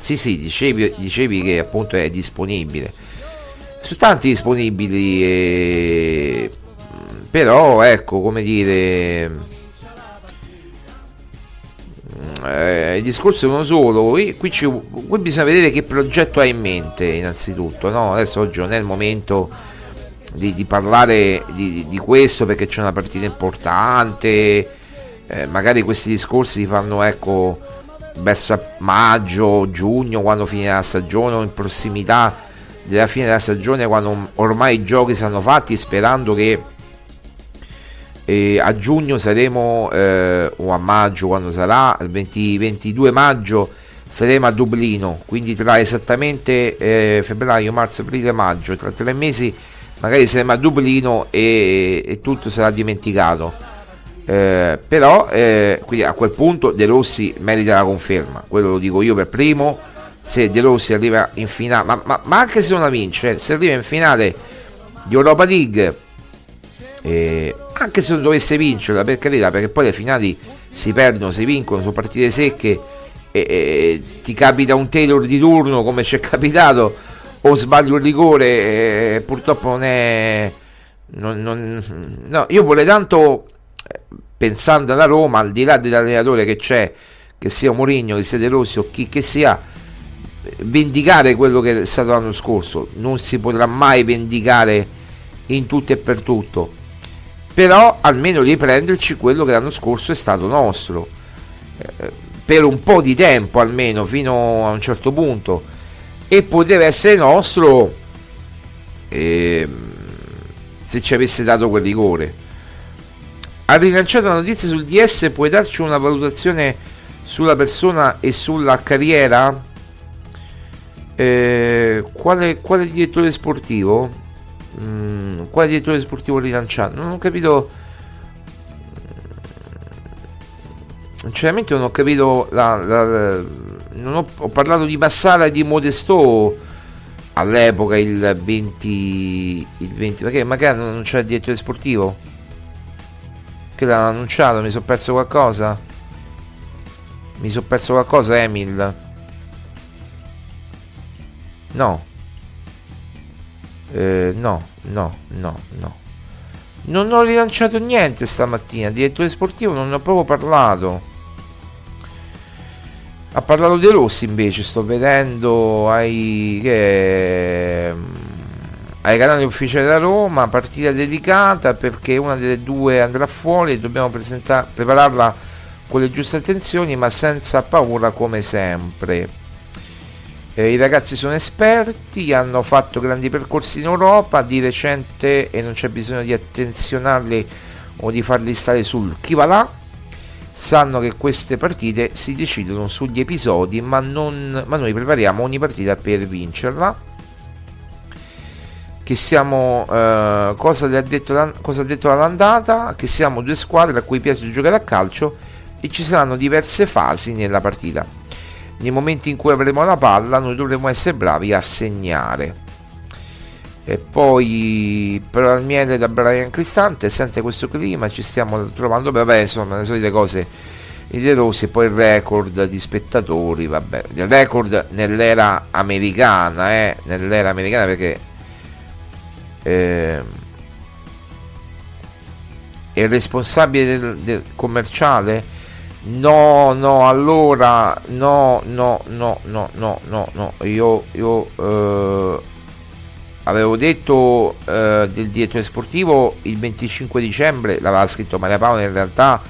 Sì, sì, dicevi, dicevi che appunto è disponibile. Su tanti disponibili, eh, però ecco, come dire, eh, il discorso è uno solo. Qui, qui, ci, qui, bisogna vedere che progetto hai in mente, innanzitutto. No? Adesso oggi non è il momento di, di parlare di, di, questo perché c'è una partita importante. Eh, magari questi discorsi si fanno ecco verso maggio, giugno, quando finirà la stagione o in prossimità della fine della stagione, quando ormai i giochi saranno fatti, sperando che eh, a giugno saremo, eh, o a maggio quando sarà, il 20, 22 maggio saremo a Dublino, quindi tra esattamente eh, febbraio, marzo, aprile, maggio, tra tre mesi magari saremo a Dublino e, e tutto sarà dimenticato. Eh, però eh, quindi a quel punto De Rossi merita la conferma, quello lo dico io per primo. Se De Rossi arriva in finale, ma, ma, ma anche se non la vince, se arriva in finale di Europa League, eh, anche se dovesse vincerla per carità, perché poi le finali si perdono, si vincono, sono partite secche e, e ti capita un Taylor di turno come ci è capitato o sbaglio un rigore e purtroppo non è non, non, no, io vorrei tanto pensando alla Roma al di là dell'allenatore che c'è che sia Mourinho, che sia De Rossi o chi che sia vendicare quello che è stato l'anno scorso. Non si potrà mai vendicare in tutto e per tutto però almeno riprenderci quello che l'anno scorso è stato nostro. Eh, per un po' di tempo almeno fino a un certo punto. E poteva essere nostro eh, se ci avesse dato quel rigore. Ha rilanciato una notizia sul DS puoi darci una valutazione sulla persona e sulla carriera? Eh, quale, quale direttore sportivo Mm, quale direttore sportivo rilanciato? Non ho capito. Sinceramente non ho capito. La, la, la, non ho, ho, parlato di Massara e di Modesto all'epoca il 20. Il 20 perché magari non c'è il direttore sportivo? Che l'hanno annunciato? Mi sono perso qualcosa? Mi sono perso qualcosa, Emil? No. Eh, no, no, no, no. Non ho rilanciato niente stamattina. Direttore sportivo non ne ho proprio parlato. Ha parlato De Rossi invece. Sto vedendo ai, che, ai canali ufficiali da Roma. Partita dedicata perché una delle due andrà fuori e dobbiamo prepararla con le giuste attenzioni, ma senza paura come sempre. Eh, I ragazzi sono esperti, hanno fatto grandi percorsi in Europa di recente e non c'è bisogno di attenzionarli o di farli stare sul chi va là. Sanno che queste partite si decidono sugli episodi, ma, non, ma noi prepariamo ogni partita per vincerla. Che siamo, eh, cosa, ha detto, cosa ha detto l'andata? Che siamo due squadre a cui piace giocare a calcio e ci saranno diverse fasi nella partita nei momenti in cui avremo la palla noi dovremo essere bravi a segnare. E poi miele da Brian Cristante sente questo clima ci stiamo trovando vabbè insomma le solite cose i De Rossi e poi il record di spettatori vabbè il record nell'era americana eh nell'era americana perché eh, il responsabile del, del commerciale No, no, allora, no, no, no, no, no, no, no, io, io eh, avevo detto eh, del direttore sportivo il 25 dicembre, l'aveva scritto Maria Paola in realtà,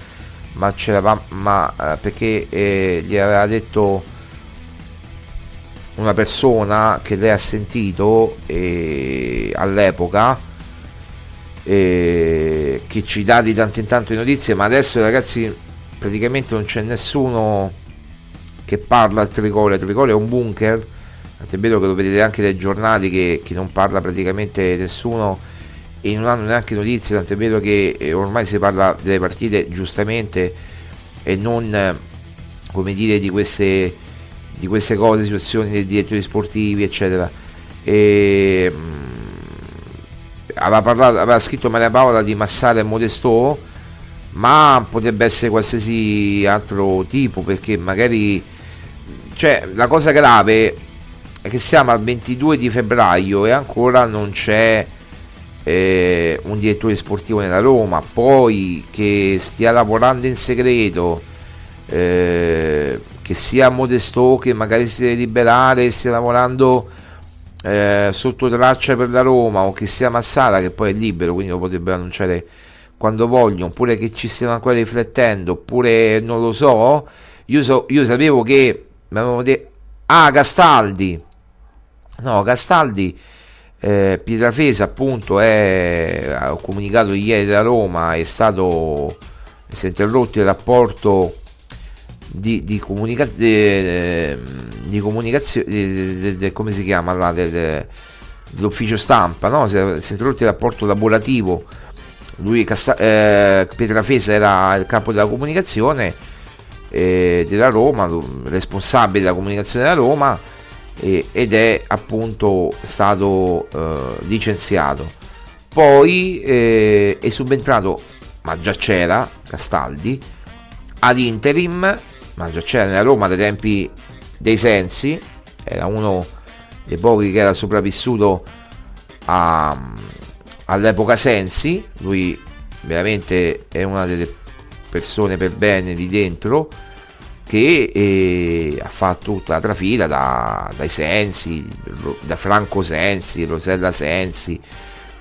ma c'era, ma eh, perché eh, gli aveva detto una persona che lei ha sentito eh, all'epoca eh, che ci dà di tanto in tanto di notizie, ma adesso ragazzi praticamente non c'è nessuno che parla al Tricore, il Tricore è un bunker, tant'è vero che lo vedete anche dai giornali che, che non parla praticamente nessuno e non hanno neanche notizie, tant'è vero che eh, ormai si parla delle partite giustamente e non come dire di queste, di queste cose, situazioni dei direttori sportivi eccetera. E, mm, aveva, parlato, aveva scritto Maria Paola di Massara e Modesto ma potrebbe essere qualsiasi altro tipo perché magari cioè la cosa grave è che siamo al 22 di febbraio e ancora non c'è eh, un direttore sportivo nella Roma. Poi che stia lavorando in segreto eh, che sia Modesto che magari si deve liberare, stia lavorando eh, sotto traccia per la Roma o che sia Massara che poi è libero, quindi lo potrebbero annunciare quando vogliono, oppure che ci stiano ancora riflettendo, oppure non lo so. Io, so, io sapevo che mi avevano detto Ah, Castaldi. No, Castaldi eh, Pietrafesa appunto è, ha comunicato ieri da Roma è stato si è interrotto il rapporto di, di, comunica- di, di comunicazione come si chiama là, del, dell'ufficio stampa no? si, è, si è interrotto il rapporto lavorativo lui Casta- eh, Pietrafesa era il capo della comunicazione eh, della Roma responsabile della comunicazione della Roma eh, ed è appunto stato eh, licenziato. Poi eh, è subentrato, ma già c'era Castaldi, ad interim, ma già c'era nella Roma dai tempi dei Sensi, era uno dei pochi che era sopravvissuto a, all'epoca Sensi, lui veramente è una delle persone per bene lì dentro che eh, ha fatto tutta la trafila da, dai Sensi, da Franco Sensi, Rosella Sensi,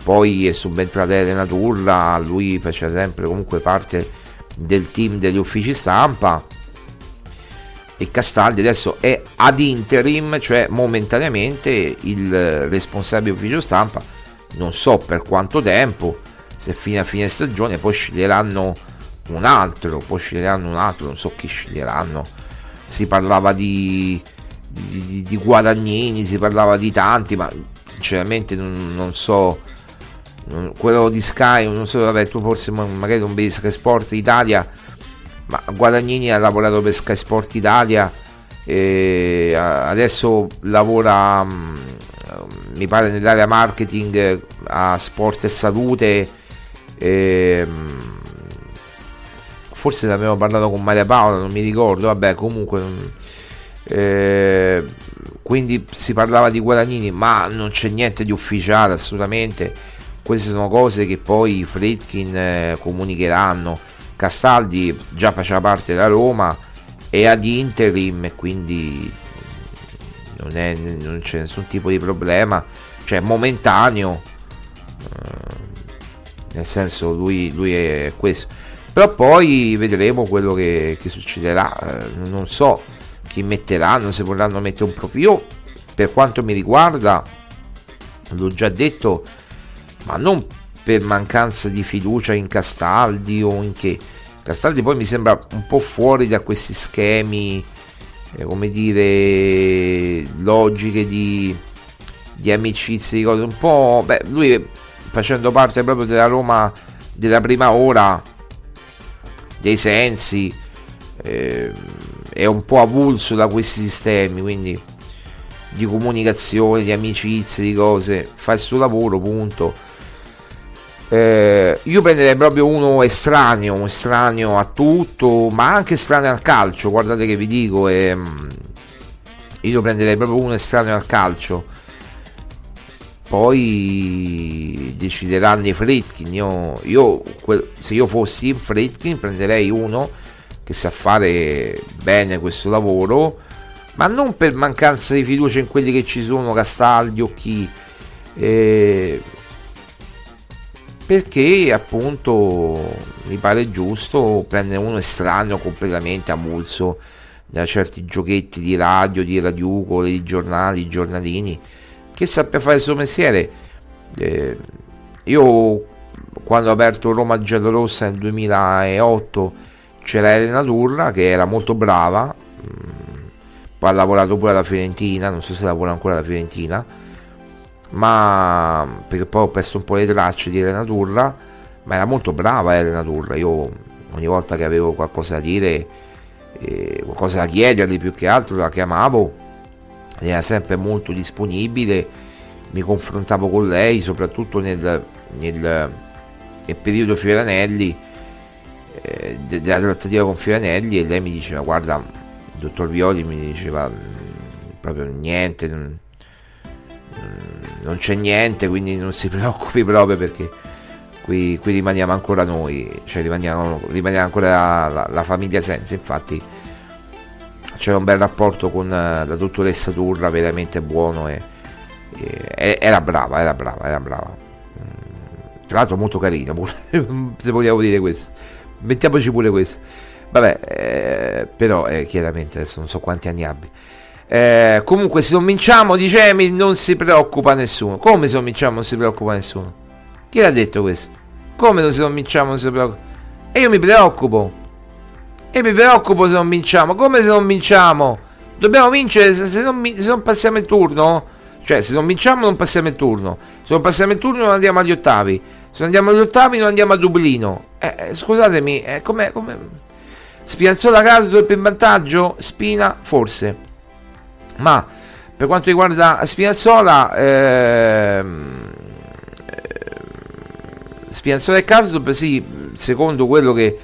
poi è subentrata Elena Turra, lui faceva sempre comunque parte del team degli uffici stampa. E Castaldi adesso è ad interim, cioè momentaneamente il responsabile ufficio stampa, non so per quanto tempo, se fino a fine stagione poi sceglieranno un altro, poi sceglieranno un altro, non so chi sceglieranno. Si parlava di, di, di Guadagnini, si parlava di tanti, ma sinceramente non, non so. Quello di Sky, non so, vabbè, tu forse magari non vedi Sky Sport Italia, ma Guadagnini ha lavorato per Sky Sport Italia e adesso lavora mm, mi pare nell'area marketing a sport e salute e, forse ne abbiamo parlato con Maria Paola, non mi ricordo, vabbè comunque... Eh, quindi si parlava di Guadagnini, ma non c'è niente di ufficiale assolutamente. Queste sono cose che poi i Fritkin eh, comunicheranno. Castaldi già faceva parte della Roma e ad interim quindi non, è, non, c'è nessun tipo di problema, cioè momentaneo. Eh, nel senso lui, lui è questo. Però poi vedremo quello che, che succederà. Eh, non so chi metteranno se vorranno mettere un profilo. Per quanto mi riguarda l'ho già detto ma non per mancanza di fiducia in Castaldi o in che. Castaldi poi mi sembra un po' fuori da questi schemi eh, come dire logiche di, di amicizie di cose. Un po' beh lui facendo parte proprio della Roma della prima ora dei sensi eh, è un po' avulso da questi sistemi quindi di comunicazione di amicizie di cose. Fa il suo lavoro punto eh, io prenderei proprio uno estraneo estraneo a tutto ma anche estraneo al calcio guardate che vi dico ehm, io prenderei proprio uno estraneo al calcio poi decideranno i Fritkin. Io, io, se io fossi in Fritkin prenderei uno che sa fare bene questo lavoro, ma non per mancanza di fiducia in quelli che ci sono, Castaldi o chi, eh, perché appunto mi pare giusto prendere uno estraneo completamente avulso da certi giochetti di radio, di radiucole, di giornali, di giornalini che sappia fare il suo mestiere. Eh, io quando ho aperto Roma Giallorossa nel 2008 c'era Elena Turra che era molto brava, mm, poi ha lavorato pure alla Fiorentina, non so se lavora ancora alla Fiorentina, ma perché poi ho perso un po' le tracce di Elena Turra, ma era molto brava Elena Turra, io ogni volta che avevo qualcosa da dire, eh, qualcosa da chiedergli più che altro la chiamavo. Era sempre molto disponibile, mi confrontavo con lei soprattutto nel, nel, nel periodo Fioranelli, eh, della trattativa con Fioranelli e lei mi diceva guarda, il dottor Violi mi diceva mm, proprio niente, non, non c'è niente, quindi non si preoccupi proprio perché qui, qui rimaniamo ancora noi, cioè rimaniamo, rimaniamo ancora la, la, famiglia Senza, infatti c'era un bel rapporto con la dottoressa Turra, veramente buono e, e era brava, era brava, era brava. Mm, tra l'altro molto carina, se vogliamo dire questo. Mettiamoci pure questo. Vabbè, eh, però eh, chiaramente adesso non so quanti anni abbia. Eh, comunque se non vinciamo, dice Emil, non si preoccupa nessuno. Come se non vinciamo non si preoccupa nessuno? Chi l'ha detto questo? Come se non vinciamo non si preoccupa? E io mi preoccupo. E mi preoccupo se non vinciamo. Come se non vinciamo? Dobbiamo vincere se, non, se non passiamo il turno. Cioè, se non vinciamo non passiamo il turno. Se non passiamo il turno non andiamo agli ottavi. Se non andiamo agli ottavi non andiamo a Dublino. Eh, eh scusatemi, eh, com'è, com'è? Spianzola caso per vantaggio? Spina forse ma per quanto riguarda Spinazzola, ehm, Spinazzola e Karsdorp, sì, secondo quello che,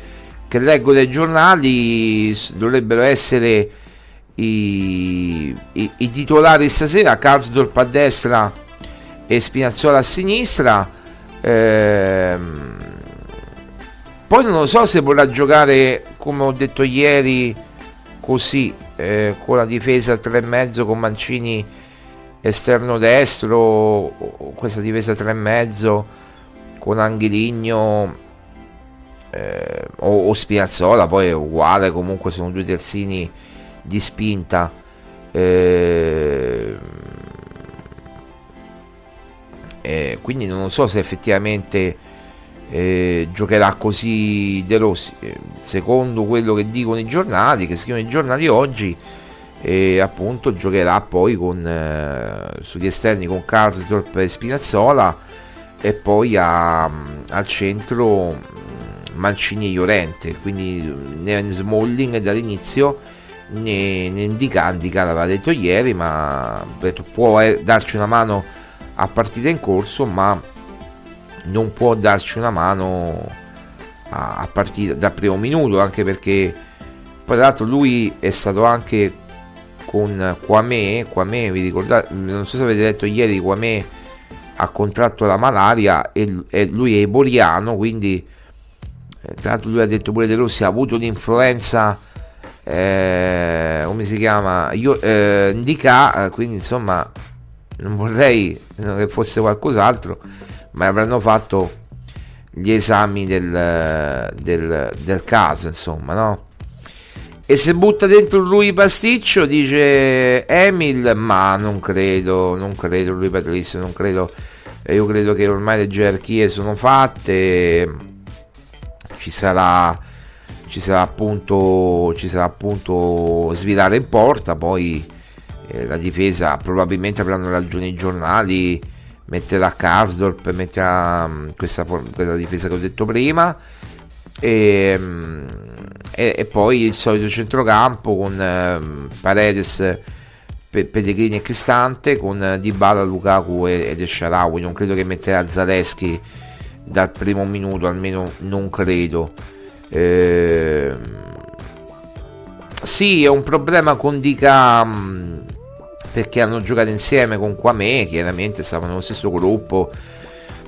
che, leggo dai giornali, dovrebbero essere i, i, i titolari stasera, Karsdorp a destra e Spinazzola a sinistra. Ehm, poi non lo so se vorrà giocare, come ho detto ieri, così eh, con la difesa a 3,5 con Mancini esterno destro questa difesa a 3,5 con Angheligno eh, o, o Spinazzola poi è uguale comunque sono due terzini di spinta. Eh, eh, quindi non so se effettivamente eh, giocherà così De Rossi. Secondo quello che dicono i giornali, che scrivono i giornali oggi, eh, appunto giocherà poi con, eh, sugli esterni con Karsdorp e Spinazzola e poi a, al centro mm, Mancini e Llorente. Quindi né Smalling dall'inizio ne, ne indica, indica l'aveva detto ieri, ma detto, può eh, darci una mano a partita in corso, ma non può darci una mano a, a partire dal primo minuto, anche perché poi tra l'altro lui è stato anche con Quame, Quame vi ricordate, non so se avete detto ieri Quame ha contratto la malaria e, e lui è eboriano, quindi eh, tra l'altro lui ha detto pure De Rossi ha avuto un'influenza eh, come si chiama Io, eh, Indica quindi insomma non vorrei che fosse qualcos'altro ma avranno fatto gli esami del, del, del caso, insomma, no? E se butta dentro lui pasticcio, dice Emil, ma non credo, non credo lui Patrizio, non credo, io credo che ormai le gerarchie sono fatte, ci sarà, ci sarà appunto, ci sarà appunto svirare in porta, poi eh, la difesa probabilmente avranno ragione i giornali, metterà Karsdorp, metterà um, questa, questa, difesa che ho detto prima e, um, e, e poi il solito centrocampo con um, Paredes, Pe- Pellegrini e Cristante con Dybala, Lukaku e, ed Esharawi non credo che metterà Zaleschi dal primo minuto almeno non credo. Eh, sì è un problema con Dica perché hanno giocato insieme con Quame, chiaramente stavano nello stesso gruppo,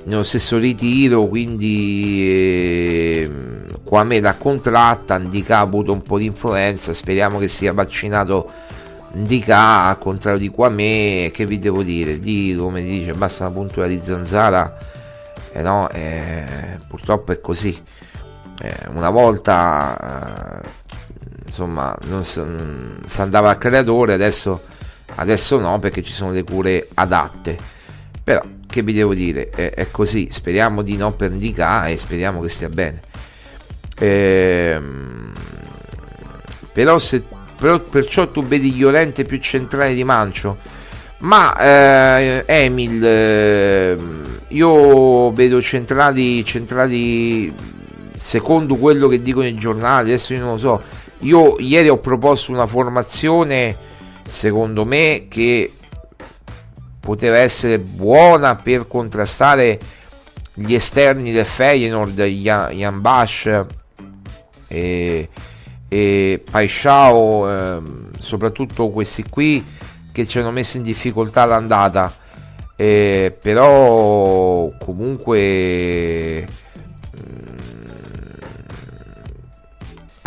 nello stesso ritiro, quindi eh, Quame l'ha contratta, Ndika ha avuto un po' di influenza, speriamo che sia vaccinato Ndika al contrario di Quame, che vi devo dire, di come dice, basta una puntura di zanzara, eh no, eh, purtroppo è così. Eh, una volta eh, insomma non si andava al creatore, adesso Adesso no perché ci sono le cure adatte. Però che vi devo dire, è, è così, speriamo di non perdicare e speriamo che stia bene. Ehm, però se però, perciò tu vedi Llorente più centrale di Mancio ma eh, Emil eh, io vedo centrali centrali secondo quello che dicono i giornali adesso io non lo so io ieri ho proposto una formazione secondo me che poteva essere buona per contrastare gli esterni del Feyenoord, Jan Bash e, e Paishao, eh, soprattutto questi qui che ci hanno messo in difficoltà l'andata. Eh, però comunque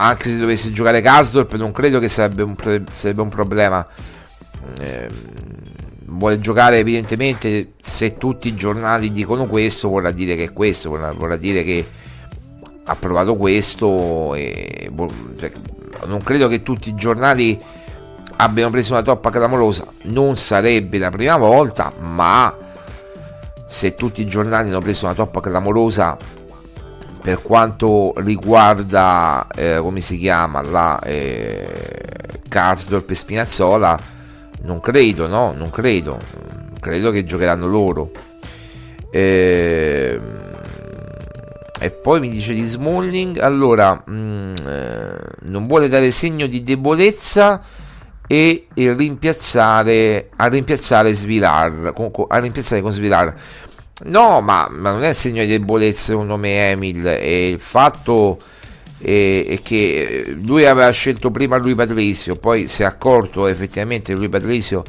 anche se dovesse giocare Kasdorp non credo che sarebbe un, sarebbe un problema. Eh, vuole giocare evidentemente se tutti i giornali dicono questo vorrà dire che è questo vorrà, vorrà dire che ha provato questo e cioè, non credo che tutti i giornali abbiano preso una toppa clamorosa. Non sarebbe la prima volta ma se tutti i giornali hanno preso una toppa clamorosa per quanto riguarda eh, come si chiama la eh, Karsdorp e Spinazzola non credo no non credo. Credo che giocheranno loro. Eh, e poi mi dice di Smalling allora mh, mm, eh, non vuole dare segno di debolezza e rimpiazzare a rimpiazzare Svilar con, a rimpiazzare con Svilar no ma, ma, non è segno di debolezza secondo me Emil e il fatto è, è, che lui aveva scelto prima lui Patrizio poi si è accorto effettivamente che lui Patrizio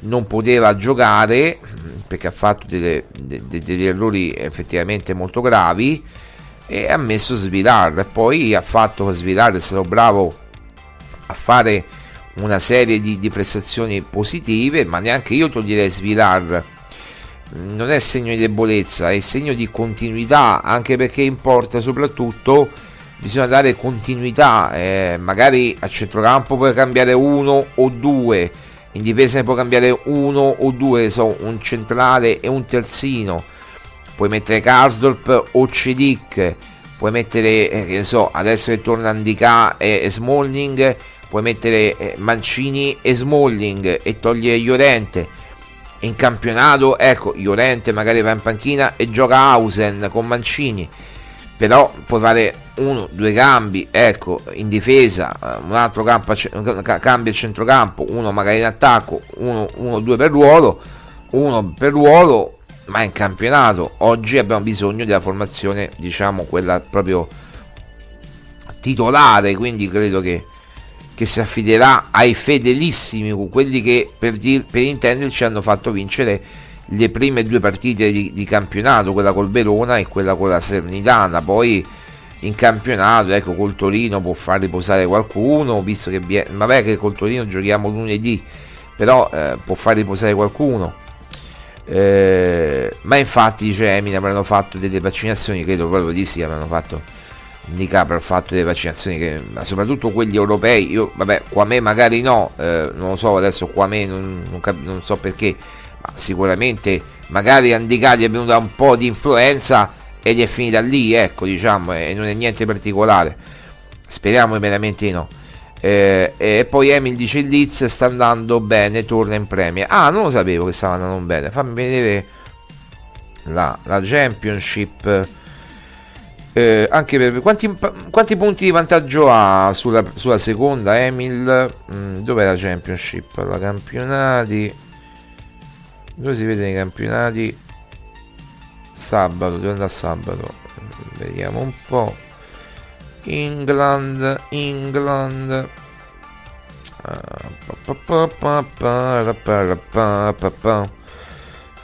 non poteva giocare perché ha fatto delle, de, de, degli errori effettivamente molto gravi e ha messo Svilar poi ha fatto Svilar è stato bravo a fare una serie di, di prestazioni positive, ma neanche io toglierei Svilar. Non è segno di debolezza, è segno di continuità, anche perché importa soprattutto bisogna dare continuità, eh, magari a centrocampo puoi cambiare uno o due, in difesa ne puoi cambiare uno o due, so, un centrale e un terzino, puoi mettere Karsdorp o Cedic, puoi mettere, eh, che so, adesso che torna Andika e, e Smalling, puoi mettere eh, Mancini e Smalling e togliere Llorente in campionato ecco Llorente magari va in panchina e gioca Hausen con Mancini però puoi fare uno, due cambi ecco in difesa eh, un altro campo, cambia il centrocampo uno magari in attacco uno, uno due per ruolo uno per ruolo ma in campionato oggi abbiamo bisogno della formazione diciamo quella proprio titolare quindi credo che che si affiderà ai fedelissimi, quelli che per, dir, per intenderci hanno fatto vincere le prime due partite di, di, campionato, quella col Verona e quella con la Sernitana. Poi in campionato, ecco, col Torino può far riposare qualcuno, visto che vabbè che col Torino giochiamo lunedì, però eh, può far riposare qualcuno. Eh, ma infatti dice Emine avranno fatto delle vaccinazioni, credo proprio di sì, avranno fatto indica per il fatto delle vaccinazioni che soprattutto quelli europei io vabbè qua me magari no eh, non lo so adesso qua me non, non, cap- non, so perché ma sicuramente magari Andicati è venuta un po' di influenza e gli è finita lì ecco diciamo e non è niente particolare. Speriamo veramente di no. Eh, e poi Emil dice il Leeds sta andando bene torna in Premier. Ah non lo sapevo che stava andando bene. Fammi vedere la, la Championship eh, anche per quanti, quanti, punti di vantaggio ha sulla, sulla seconda Emil? Mm, dov'è la championship? La campionati. Dove si vede i campionati? Sabato, dove andare sabato? Vediamo un po'. England, England.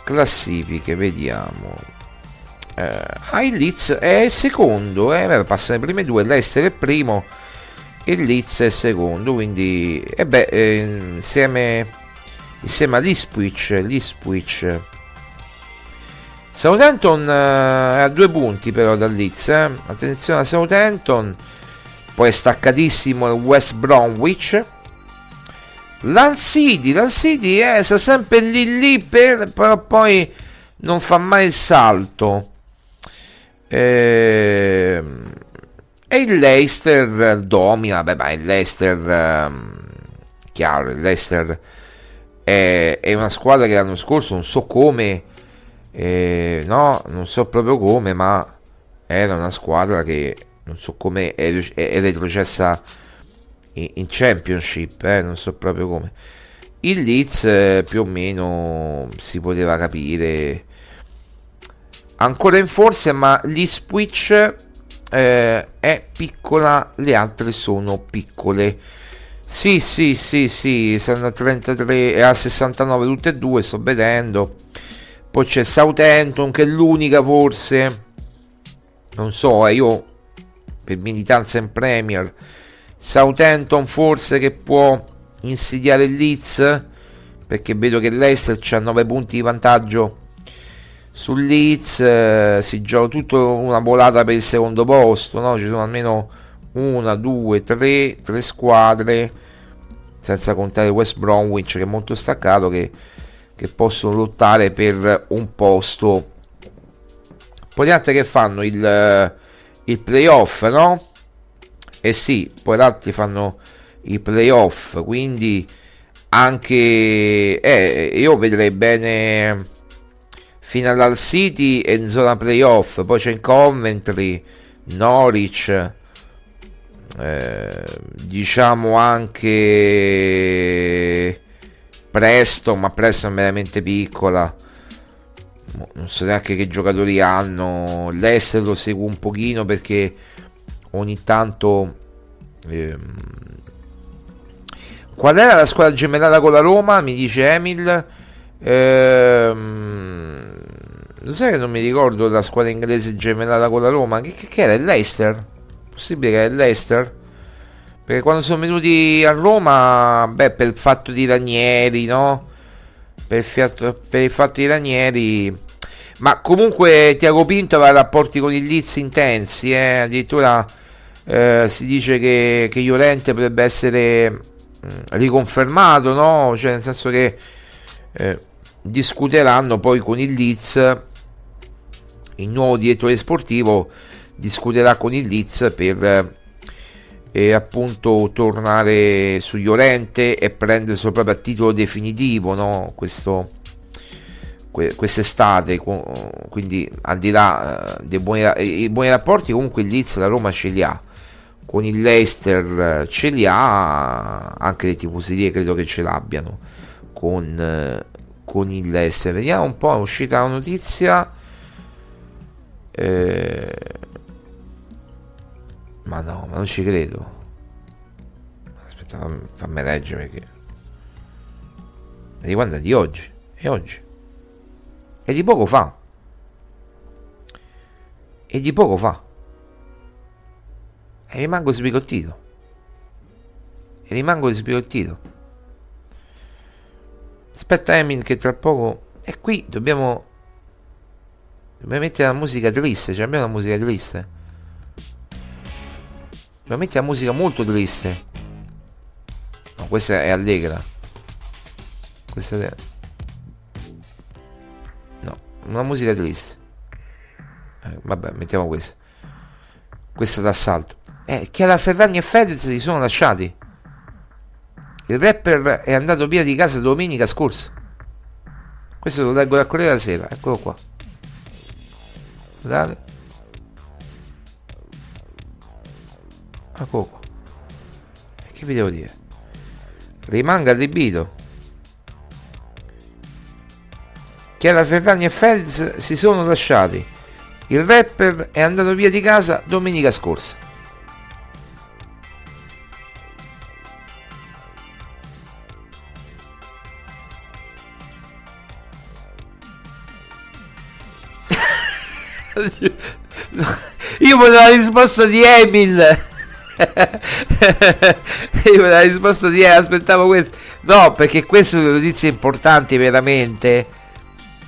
Classifiche, vediamo eh, ah, il Leeds è secondo, eh, passano le prime due, l'Ester è primo, il Leeds è secondo, quindi e eh beh, eh, insieme, insieme all'Ipswich, l'Ipswich Southampton eh, a due punti però dal Leeds, eh. attenzione a Southampton, poi è staccatissimo il West Bromwich. Lancidi, Lancidi eh, sta sempre lì lì per, però poi non fa mai il salto. E, ehm, e il Leicester domina, beh, beh il Leicester, um, chiaro, il Leicester è, è, una squadra che l'anno scorso non so come, eh, no, non so proprio come, ma era una squadra che non so come è, è retrocessa in, in Championship, eh, non so proprio come. Il Leeds eh, più o meno si poteva capire ancora in forza, ma l'Ipswich eh, è piccola, le altre sono piccole. Sì, sì, sì, sì, sono a 33 e a 69 tutte e due, sto vedendo. Poi c'è Southampton che è l'unica forse. Non so, eh, io per militanza in Premier Southampton forse che può insidiare il Leeds perché vedo che l'Ester ha 9 punti di vantaggio sul Leeds eh, si gioca tutto una volata per il secondo posto no? ci sono almeno una, due, tre, tre squadre senza contare West Bromwich che è molto staccato che, che possono lottare per un posto poi gli altri che fanno il, il playoff no? eh sì poi gli altri fanno i playoff quindi anche eh, io vedrei bene fino all'Al City e in zona playoff poi c'è in Coventry Norwich eh, diciamo anche presto ma presto è veramente piccola. Non so neanche che giocatori hanno. l'Ester lo seguo un pochino perché ogni tanto ehm, qual era la squadra gemellata con la Roma? Mi dice Emil. Ehm, lo sai che non mi ricordo la squadra inglese gemellata con la Roma che, che, era il Leicester possibile che è l'Ester? Perché quando sono venuti a Roma, beh, per il fatto di Ranieri, no? Per il fatto, per il fatto di Ranieri. Ma comunque Tiago Pinto aveva rapporti con il Leeds intensi, eh? addirittura eh, si dice che, che Llorente potrebbe essere mh, mm, riconfermato, no? Cioè nel senso che eh, discuteranno poi con il Leeds, il nuovo direttore sportivo discuterà con il Leeds per eh, appunto tornare su Llorente e prenderselo proprio a titolo definitivo no? Questo, que- quest'estate quindi al di là eh, dei buoni, i buoni rapporti comunque il Leeds la Roma ce li ha. Con il Leicester eh, ce li ha anche le tifoserie credo che ce l'abbiano con, eh, con il Leicester. Vediamo un po' è uscita la notizia eh, ma no, ma non ci credo. Aspetta, fammi, leggere perché. Di quando è di oggi? È oggi. E di poco fa. E di poco fa. E rimango sbigottito. E rimango sbigottito. Aspetta Emin che tra poco... E qui dobbiamo... Dobbiamo mettere la musica triste. Cioè abbiamo la musica triste. Ovviamente la musica molto triste. No, questa è allegra. Questa è... No, una musica triste. Eh, vabbè, mettiamo questa. Questa d'assalto. Eh, Chiara Ferragni e Fedez si sono lasciati. Il rapper è andato via di casa domenica scorsa. Questo lo leggo dal Corriere della Sera. Eccolo qua. Guardate. a Coco. E che vi devo dire? Rimanga adibito. Chiara Ferragni e Fedez si sono lasciati. Il rapper è andato via di casa domenica scorsa. Io volevo la risposta di Emil. Io la risposta di eh, aspettavo questo. No, perché queste sono notizie importanti veramente.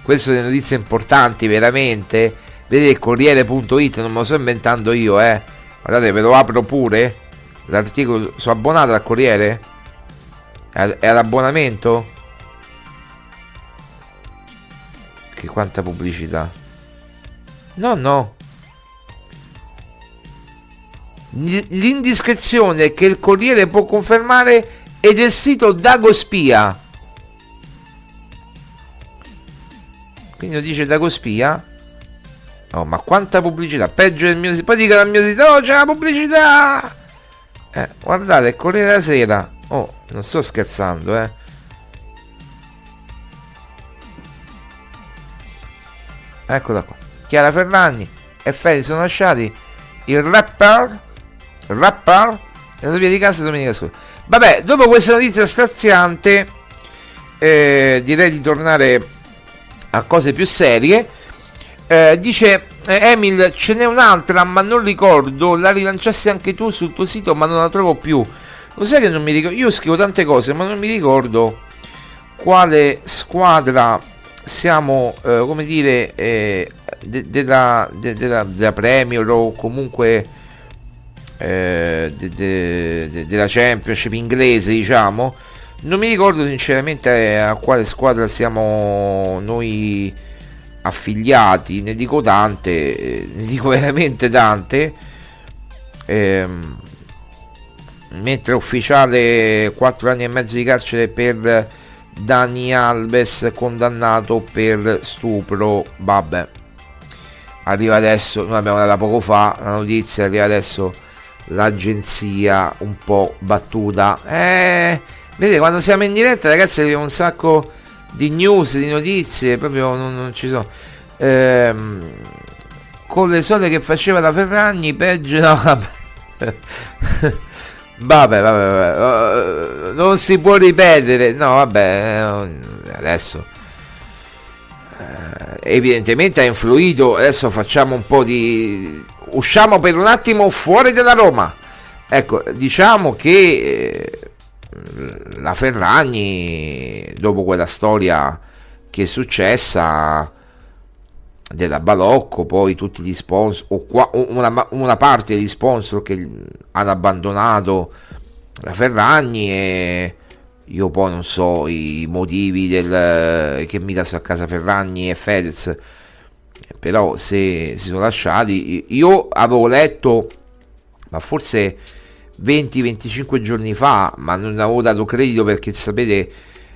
Queste sono notizie importanti veramente. Vedete Corriere.it, non me lo sto inventando io, eh. Guardate, ve lo apro pure. L'articolo. Sono abbonato al Corriere? È all'abbonamento? Che quanta pubblicità. No, no. L'indiscrezione che il Corriere può confermare è del sito Dagospia. Quindi lo dice Dagospia. Oh, ma quanta pubblicità! Peggio del mio sito. Poi dica al mio sito: Oh, c'è la pubblicità! Eh, guardate, Corriere della Sera. Oh, non sto scherzando, eh. Eccola qua. Chiara Ferragni e Feli sono lasciati il rapper rapper andato via di casa domenica scorsa. Vabbè, dopo questa notizia straziante, eh, direi di tornare a cose più serie. Eh, dice eh, Emil, ce n'è un'altra, ma non ricordo. La rilanciassi anche tu sul tuo sito, ma non la trovo più. Lo sai che non mi ricordo? Io scrivo tante cose, ma non mi ricordo quale squadra siamo, eh, come dire, eh, de- della, de- della, della Premier o comunque eh, de- de- della Championship inglese, diciamo. Non mi ricordo sinceramente a quale squadra siamo noi affiliati, ne dico tante, eh, ne dico veramente tante. Ehm, mentre ufficiale 4 anni e mezzo di carcere per Dani Alves condannato per stupro. Vabbè. Arriva adesso noi abbiamo dato poco fa la notizia arriva adesso l'agenzia un po' battuta. Eh vedete quando siamo in diretta ragazzi arriva un sacco di news di notizie proprio non, non ci sono ehm, con le sole che faceva la Ferragni peggio no, vabbè Vabbè, vabbè, vabbè, non si può ripetere. No, vabbè, adesso eh, evidentemente ha influito. Adesso facciamo un po' di usciamo per un attimo fuori dalla Roma. Ecco, diciamo che eh, la Ferragni dopo quella storia che è successa della Balocco, poi tutti gli sponsor, o qua, una, una, parte degli sponsor che hanno abbandonato la Ferragni e io poi non so i motivi del, che mi sta a casa Ferragni e Fedez, però se si sono lasciati, io avevo letto, ma forse 20-25 giorni fa, ma non avevo dato credito perché sapete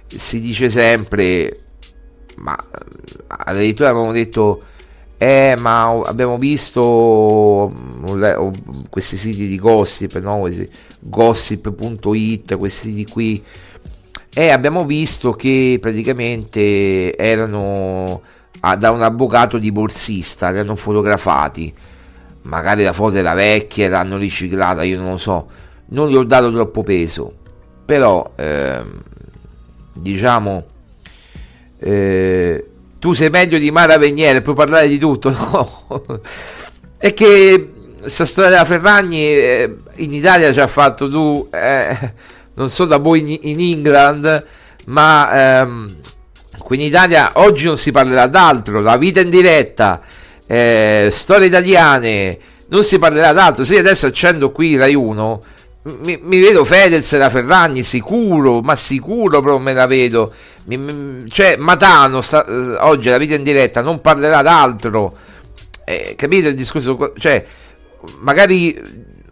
si dice sempre ma addirittura avevamo detto eh ma abbiamo visto mm, questi siti di gossip no? gossip.it questi siti qui. E abbiamo visto che praticamente erano ah, da un avvocato di borsista li hanno fotografati. Magari la foto era vecchia l'hanno riciclata io non lo so. Non gli ho dato troppo peso. Però ehm, diciamo eh, tu sei meglio di Mara Veniere, puoi parlare di tutto, no? È che questa storia della Ferragni eh, in Italia ci ha fatto tu, eh, non so da voi in, in England, ma ehm, qui in Italia oggi non si parlerà d'altro, la vita in diretta, eh, storie italiane, non si parlerà d'altro. Se adesso accendo qui Rai 1, mi, mi, vedo Fedez e la Ferragni sicuro, ma sicuro proprio me la vedo. Cioè, Matano sta, eh, oggi la vita in diretta non parlerà d'altro. Eh, capite il discorso? Cioè, magari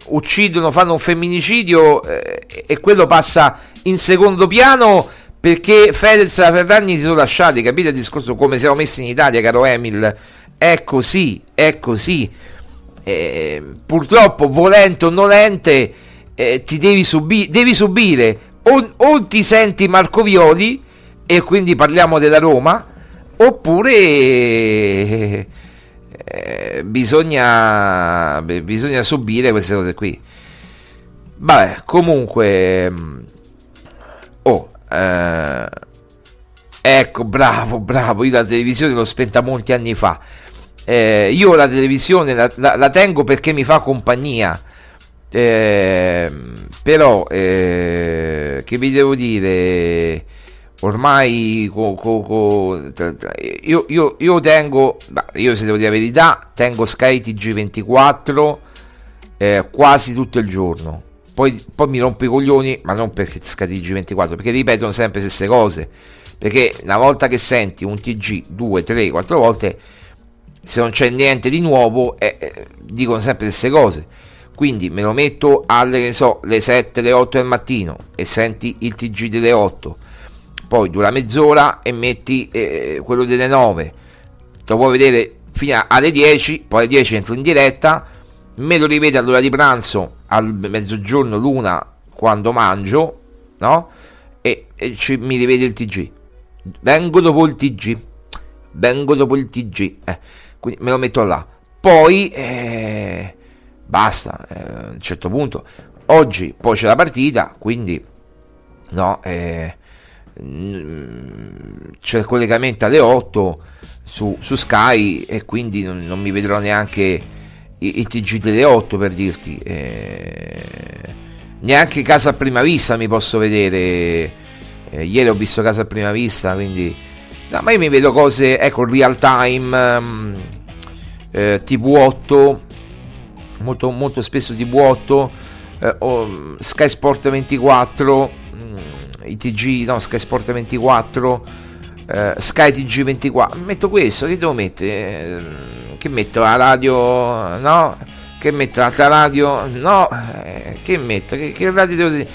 uccidono, fanno un femminicidio eh, e quello passa in secondo piano perché Fedez e la Ferragni si sono lasciati. Capite il discorso? Come siamo messi in Italia, caro Emil? È così, è così. Eh, purtroppo, volente o nolente eh, ti devi, subi- devi subire o, o, ti senti Marco Violi e quindi parliamo della Roma? Oppure eh, bisogna, bisogna subire queste cose qui. Vabbè comunque mm, oh eh, ecco bravo bravo. Io la televisione l'ho spenta molti anni fa. Eh, io la televisione la, la, la tengo perché mi fa compagnia. Eh, però, eh, che vi devo dire? Ormai co, co, co, io, io, io, tengo, io se devo dire la verità, tengo Sky TG24 eh, quasi tutto il giorno. Poi, poi mi rompo i coglioni, ma non perché Sky TG24, perché ripetono sempre le stesse cose. Perché una volta che senti un TG due, tre, quattro volte, se non c'è niente di nuovo, eh, eh dicono sempre le stesse cose quindi me lo metto alle so, le 7, le 8 del mattino e senti il TG delle 8, poi dura mezz'ora e metti eh, quello delle 9, te lo puoi vedere fino alle 10, poi alle 10 entro in diretta, me lo rivede all'ora di pranzo, al mezzogiorno, l'una, quando mangio, no? E, e ci, mi rivede il TG. Vengo dopo il TG, vengo dopo il TG, eh, quindi me lo metto là. Poi... Eh, basta, eh, a un certo punto. Oggi poi c'è la partita, quindi no, eh, c'è il collegamento alle 8, su, su Sky e quindi non, non, mi vedrò neanche il TG delle 8 per dirti. Eh, neanche Casa a prima vista mi posso vedere. Eh, ieri ho visto Casa a prima vista, quindi... No, ma io mi vedo cose, ecco, real time, um, eh, TV8, molto, molto spesso TV8, eh, oh, Sky Sport 24, mm, ITG, no, Sky Sport 24, eh, Sky TG 24, metto questo, che devo mettere? Eh, che metto la radio, no? Che metto l'altra radio, no? Eh, che metto? Che, che radio devo dire?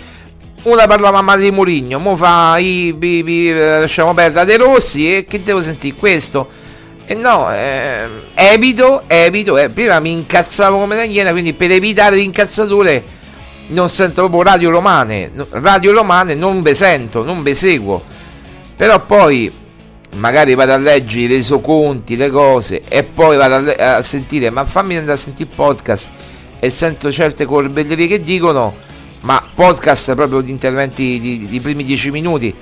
Una parlava male di Murigno, mo fa i, i, i, lasciamo perdere De Rossi e che devo sentire questo? E eh no, eh, evito, evito, eh, prima mi incazzavo come una iena, quindi per evitare l'incazzature non sento proprio radio romane, radio romane non ve sento, non ve seguo, però poi magari vado a leggere i resoconti, le cose e poi vado a, le- a sentire, ma fammi andare a sentire podcast e sento certe corbellerie che dicono, ma podcast proprio di interventi di, di primi dieci minuti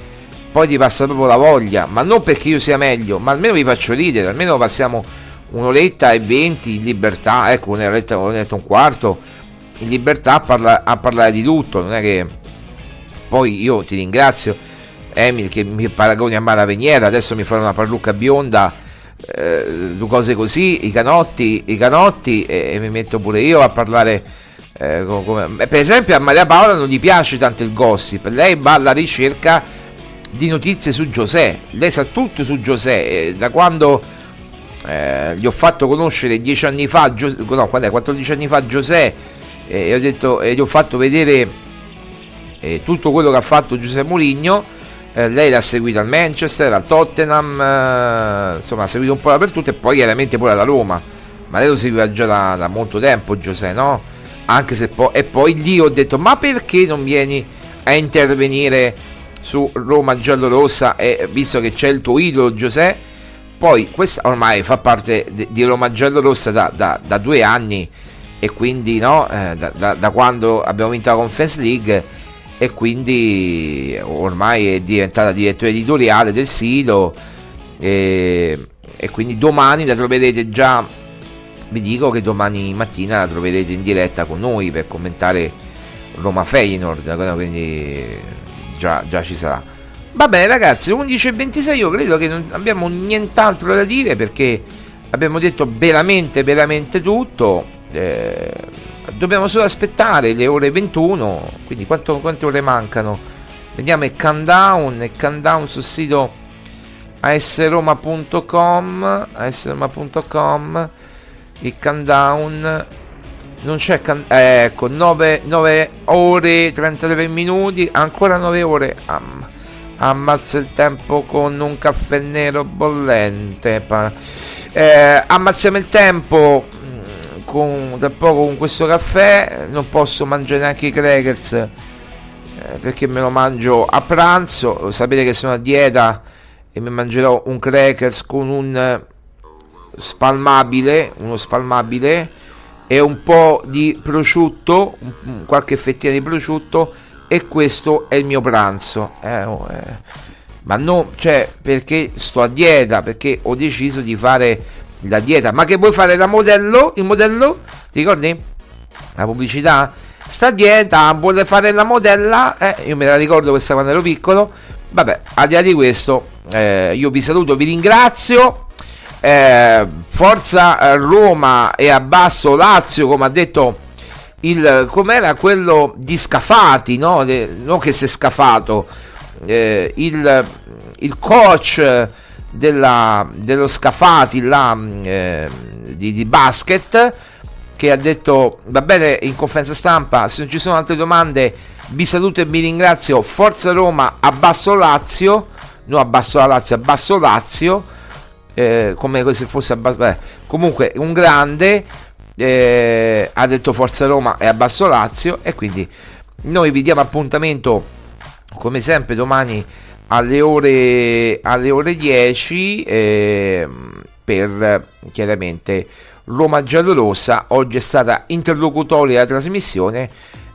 poi ti passa proprio la voglia, ma non perché io sia meglio, ma almeno vi faccio ridere, almeno passiamo un'oretta e venti in libertà, ecco un'oretta, un'oretta un quarto in libertà a, parla, a, parlare di tutto, non è che poi io ti ringrazio Emil che mi paragoni a Mara Veniera, adesso mi fa una parrucca bionda, eh, cose così, i canotti, i canotti e, e mi metto pure io a parlare. Eh, come, per esempio a Maria Paola non gli piace tanto il gossip, lei va alla ricerca di notizie su Giuseppe. Lei sa tutto su Giuseppe. Da quando eh, gli ho fatto conoscere dieci anni fa, Gius- no, quando è, 14 anni fa Giuseppe, eh, e, ho detto, e gli ho fatto vedere eh, tutto quello che ha fatto Giuseppe Mourinho. Eh, lei l'ha seguito al Manchester, al Tottenham, eh, insomma ha seguito un po' dappertutto e poi chiaramente pure alla Roma. Ma lei lo seguiva già da, da molto tempo Giuseppe, no? Anche se poi... E poi lì ho detto, ma perché non vieni a intervenire su Roma giallorossa e visto che c'è il tuo idolo Giuseppe poi questa ormai fa parte di, Roma giallorossa da, da, da, due anni e quindi no, eh, da, da, quando abbiamo vinto la Conference League e quindi ormai è diventata direttore editoriale del sito e, e quindi domani la troverete già vi dico che domani mattina la troverete in diretta con noi per commentare Roma Feyenoord quindi già, già ci sarà. Va bene ragazzi, 11.26 io credo che non abbiamo nient'altro da dire perché abbiamo detto veramente, veramente tutto. Eh, dobbiamo solo aspettare le ore 21, quindi quanto, quante ore mancano? Vediamo il countdown, il countdown sul sito asroma.com, asroma.com, il countdown non c'è can- eh, ecco 9, 9, ore 33 minuti ancora 9 ore Am- ammazza il tempo con un caffè nero bollente pa- eh, ammazziamo il tempo con, tra poco con questo caffè non posso mangiare neanche i crackers eh, perché me lo mangio a pranzo sapete che sono a dieta e mi mangerò un crackers con un spalmabile uno spalmabile e un po' di prosciutto, qualche fettina di prosciutto e questo è il mio pranzo. Eh, oh, eh. Ma non, cioè, perché sto a dieta, perché ho deciso di fare la dieta. Ma che vuoi fare da modello? Il modello? Ti ricordi? La pubblicità? Sta dieta, vuole fare la modella? Eh, io me la ricordo questa quando ero piccolo. Vabbè, al di là di questo, eh, io vi saluto, vi ringrazio eh, Forza Roma e Abbasso Lazio, come ha detto il com'era quello di Scafati, no? De, non che si è scafato, eh, il, il, coach della, dello Scafati là, eh, di, di, basket che ha detto va bene in conferenza stampa se non ci sono altre domande vi saluto e vi ringrazio. Forza Roma Abbasso Lazio. No Abbasso la Lazio Abbasso Lazio. Eh, come se fosse abbastanza comunque un grande eh, ha detto Forza Roma e a Basso Lazio. E quindi noi vi diamo appuntamento come sempre domani alle ore, alle ore 10 eh, per chiaramente Roma Giallorossa oggi è stata interlocutoria la trasmissione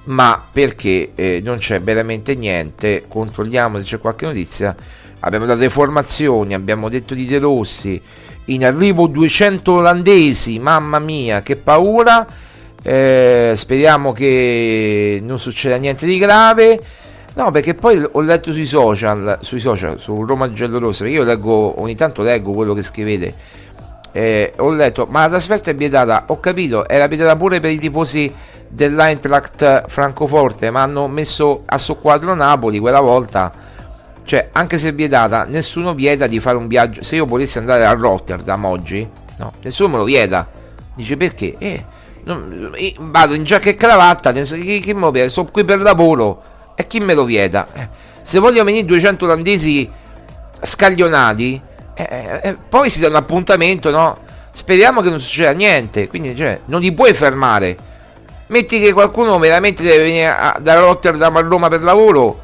ma perché eh, non c'è veramente niente controlliamo se c'è qualche notizia abbiamo dato le formazioni, abbiamo detto di De Rossi, in arrivo 200 olandesi, mamma mia, che paura. Eh, speriamo che non succeda niente di grave. No, perché poi ho letto sui social, sui social, su Roma Giallorossa, perché io leggo, ogni tanto leggo quello che scrivete. Eh, ho letto, ma la trasferta è vietata, ho capito, era vietata pure per i tifosi dell'Eintracht Francoforte, ma hanno messo a soqquadro Napoli quella volta. Cioè, anche se è vietata, nessuno vieta di fare un viaggio. Se io volessi andare a Rotterdam oggi, no, nessuno me lo vieta. Dice perché? Eh, non, vado in giacca e cravatta, me lo vieta? Sono qui per lavoro e chi me lo vieta? Eh, se voglio venire 200 olandesi scaglionati, eh, eh, eh, poi si dà un appuntamento, no? Speriamo che non succeda niente. Quindi, cioè, non li puoi fermare. Metti che qualcuno veramente deve venire a, da Rotterdam a Roma per lavoro.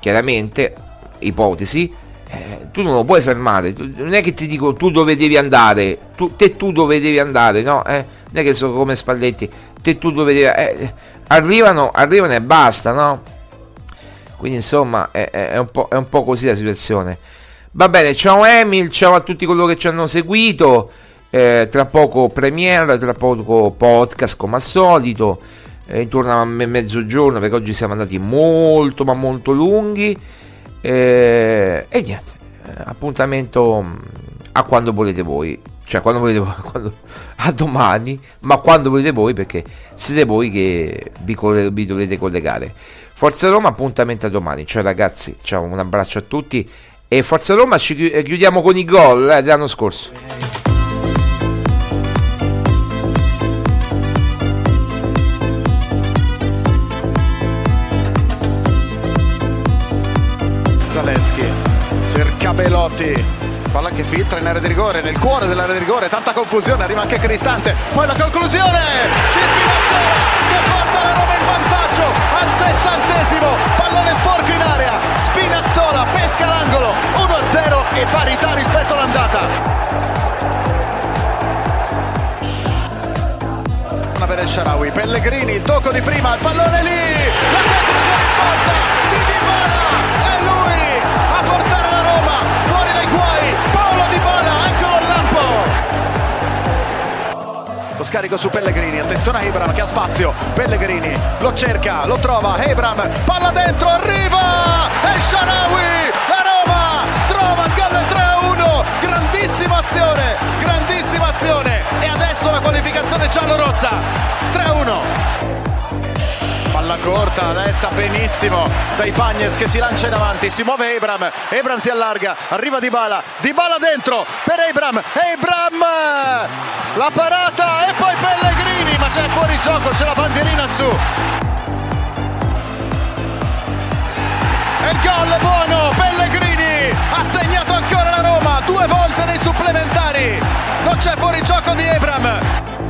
Chiaramente, ipotesi. Eh, tu non lo puoi fermare. Non è che ti dico tu dove devi andare. Tu, te tu dove devi andare, no? Eh, non è che sono come Spalletti. Te tu dove devi. Eh, arrivano, arrivano e basta, no? Quindi insomma è, è, un è, un po', così la situazione. Va bene, ciao Emil, ciao a tutti coloro che ci hanno seguito. Eh, tra poco premiere, tra poco podcast come al solito. Eh, intorno a me- mezzogiorno perché oggi siamo andati molto ma molto lunghi. Eh, e niente, eh, appuntamento mm, a quando volete voi. Cioè, quando volete voi, quando, a domani, ma quando volete voi perché siete voi che vi, vi dovete collegare. Forza Roma, appuntamento a domani. Ciao ragazzi, ciao, un abbraccio a tutti. E Forza Roma ci chiudiamo con i gol eh, dell'anno scorso. Zalewski cerca Belotti palla che filtra in area di rigore nel cuore dell'area di rigore tanta confusione arriva anche Cristante poi la conclusione! Di Spinazzola che porta la Roma in vantaggio al sessantesimo pallone sporco in area Spinazzola pesca l'angolo 1-0 e parità rispetto all'andata. Per el Sharawi Pellegrini il tocco di prima il pallone lì la conclusione in porta lo scarico su Pellegrini attenzione a Ibram che ha spazio. Pellegrini lo cerca lo trova Ibram palla dentro arriva! El Sharawi la Roma trova il gol del 3-1 grandissima azione grandissima azione. E adesso la qualificazione giallo-rossa 3-1 Palla corta, letta benissimo dai Pagnes che si lancia in avanti, si muove Abram, Abram si allarga, arriva Di Bala, Di Bala dentro per Abram, Abram, La parata e poi Pellegrini, ma c'è fuori gioco, c'è la bandierina su. E il gol è buono, Pellegrini ha segnato ancora la Roma, due volte nei supplementari, non c'è fuori gioco di Abram.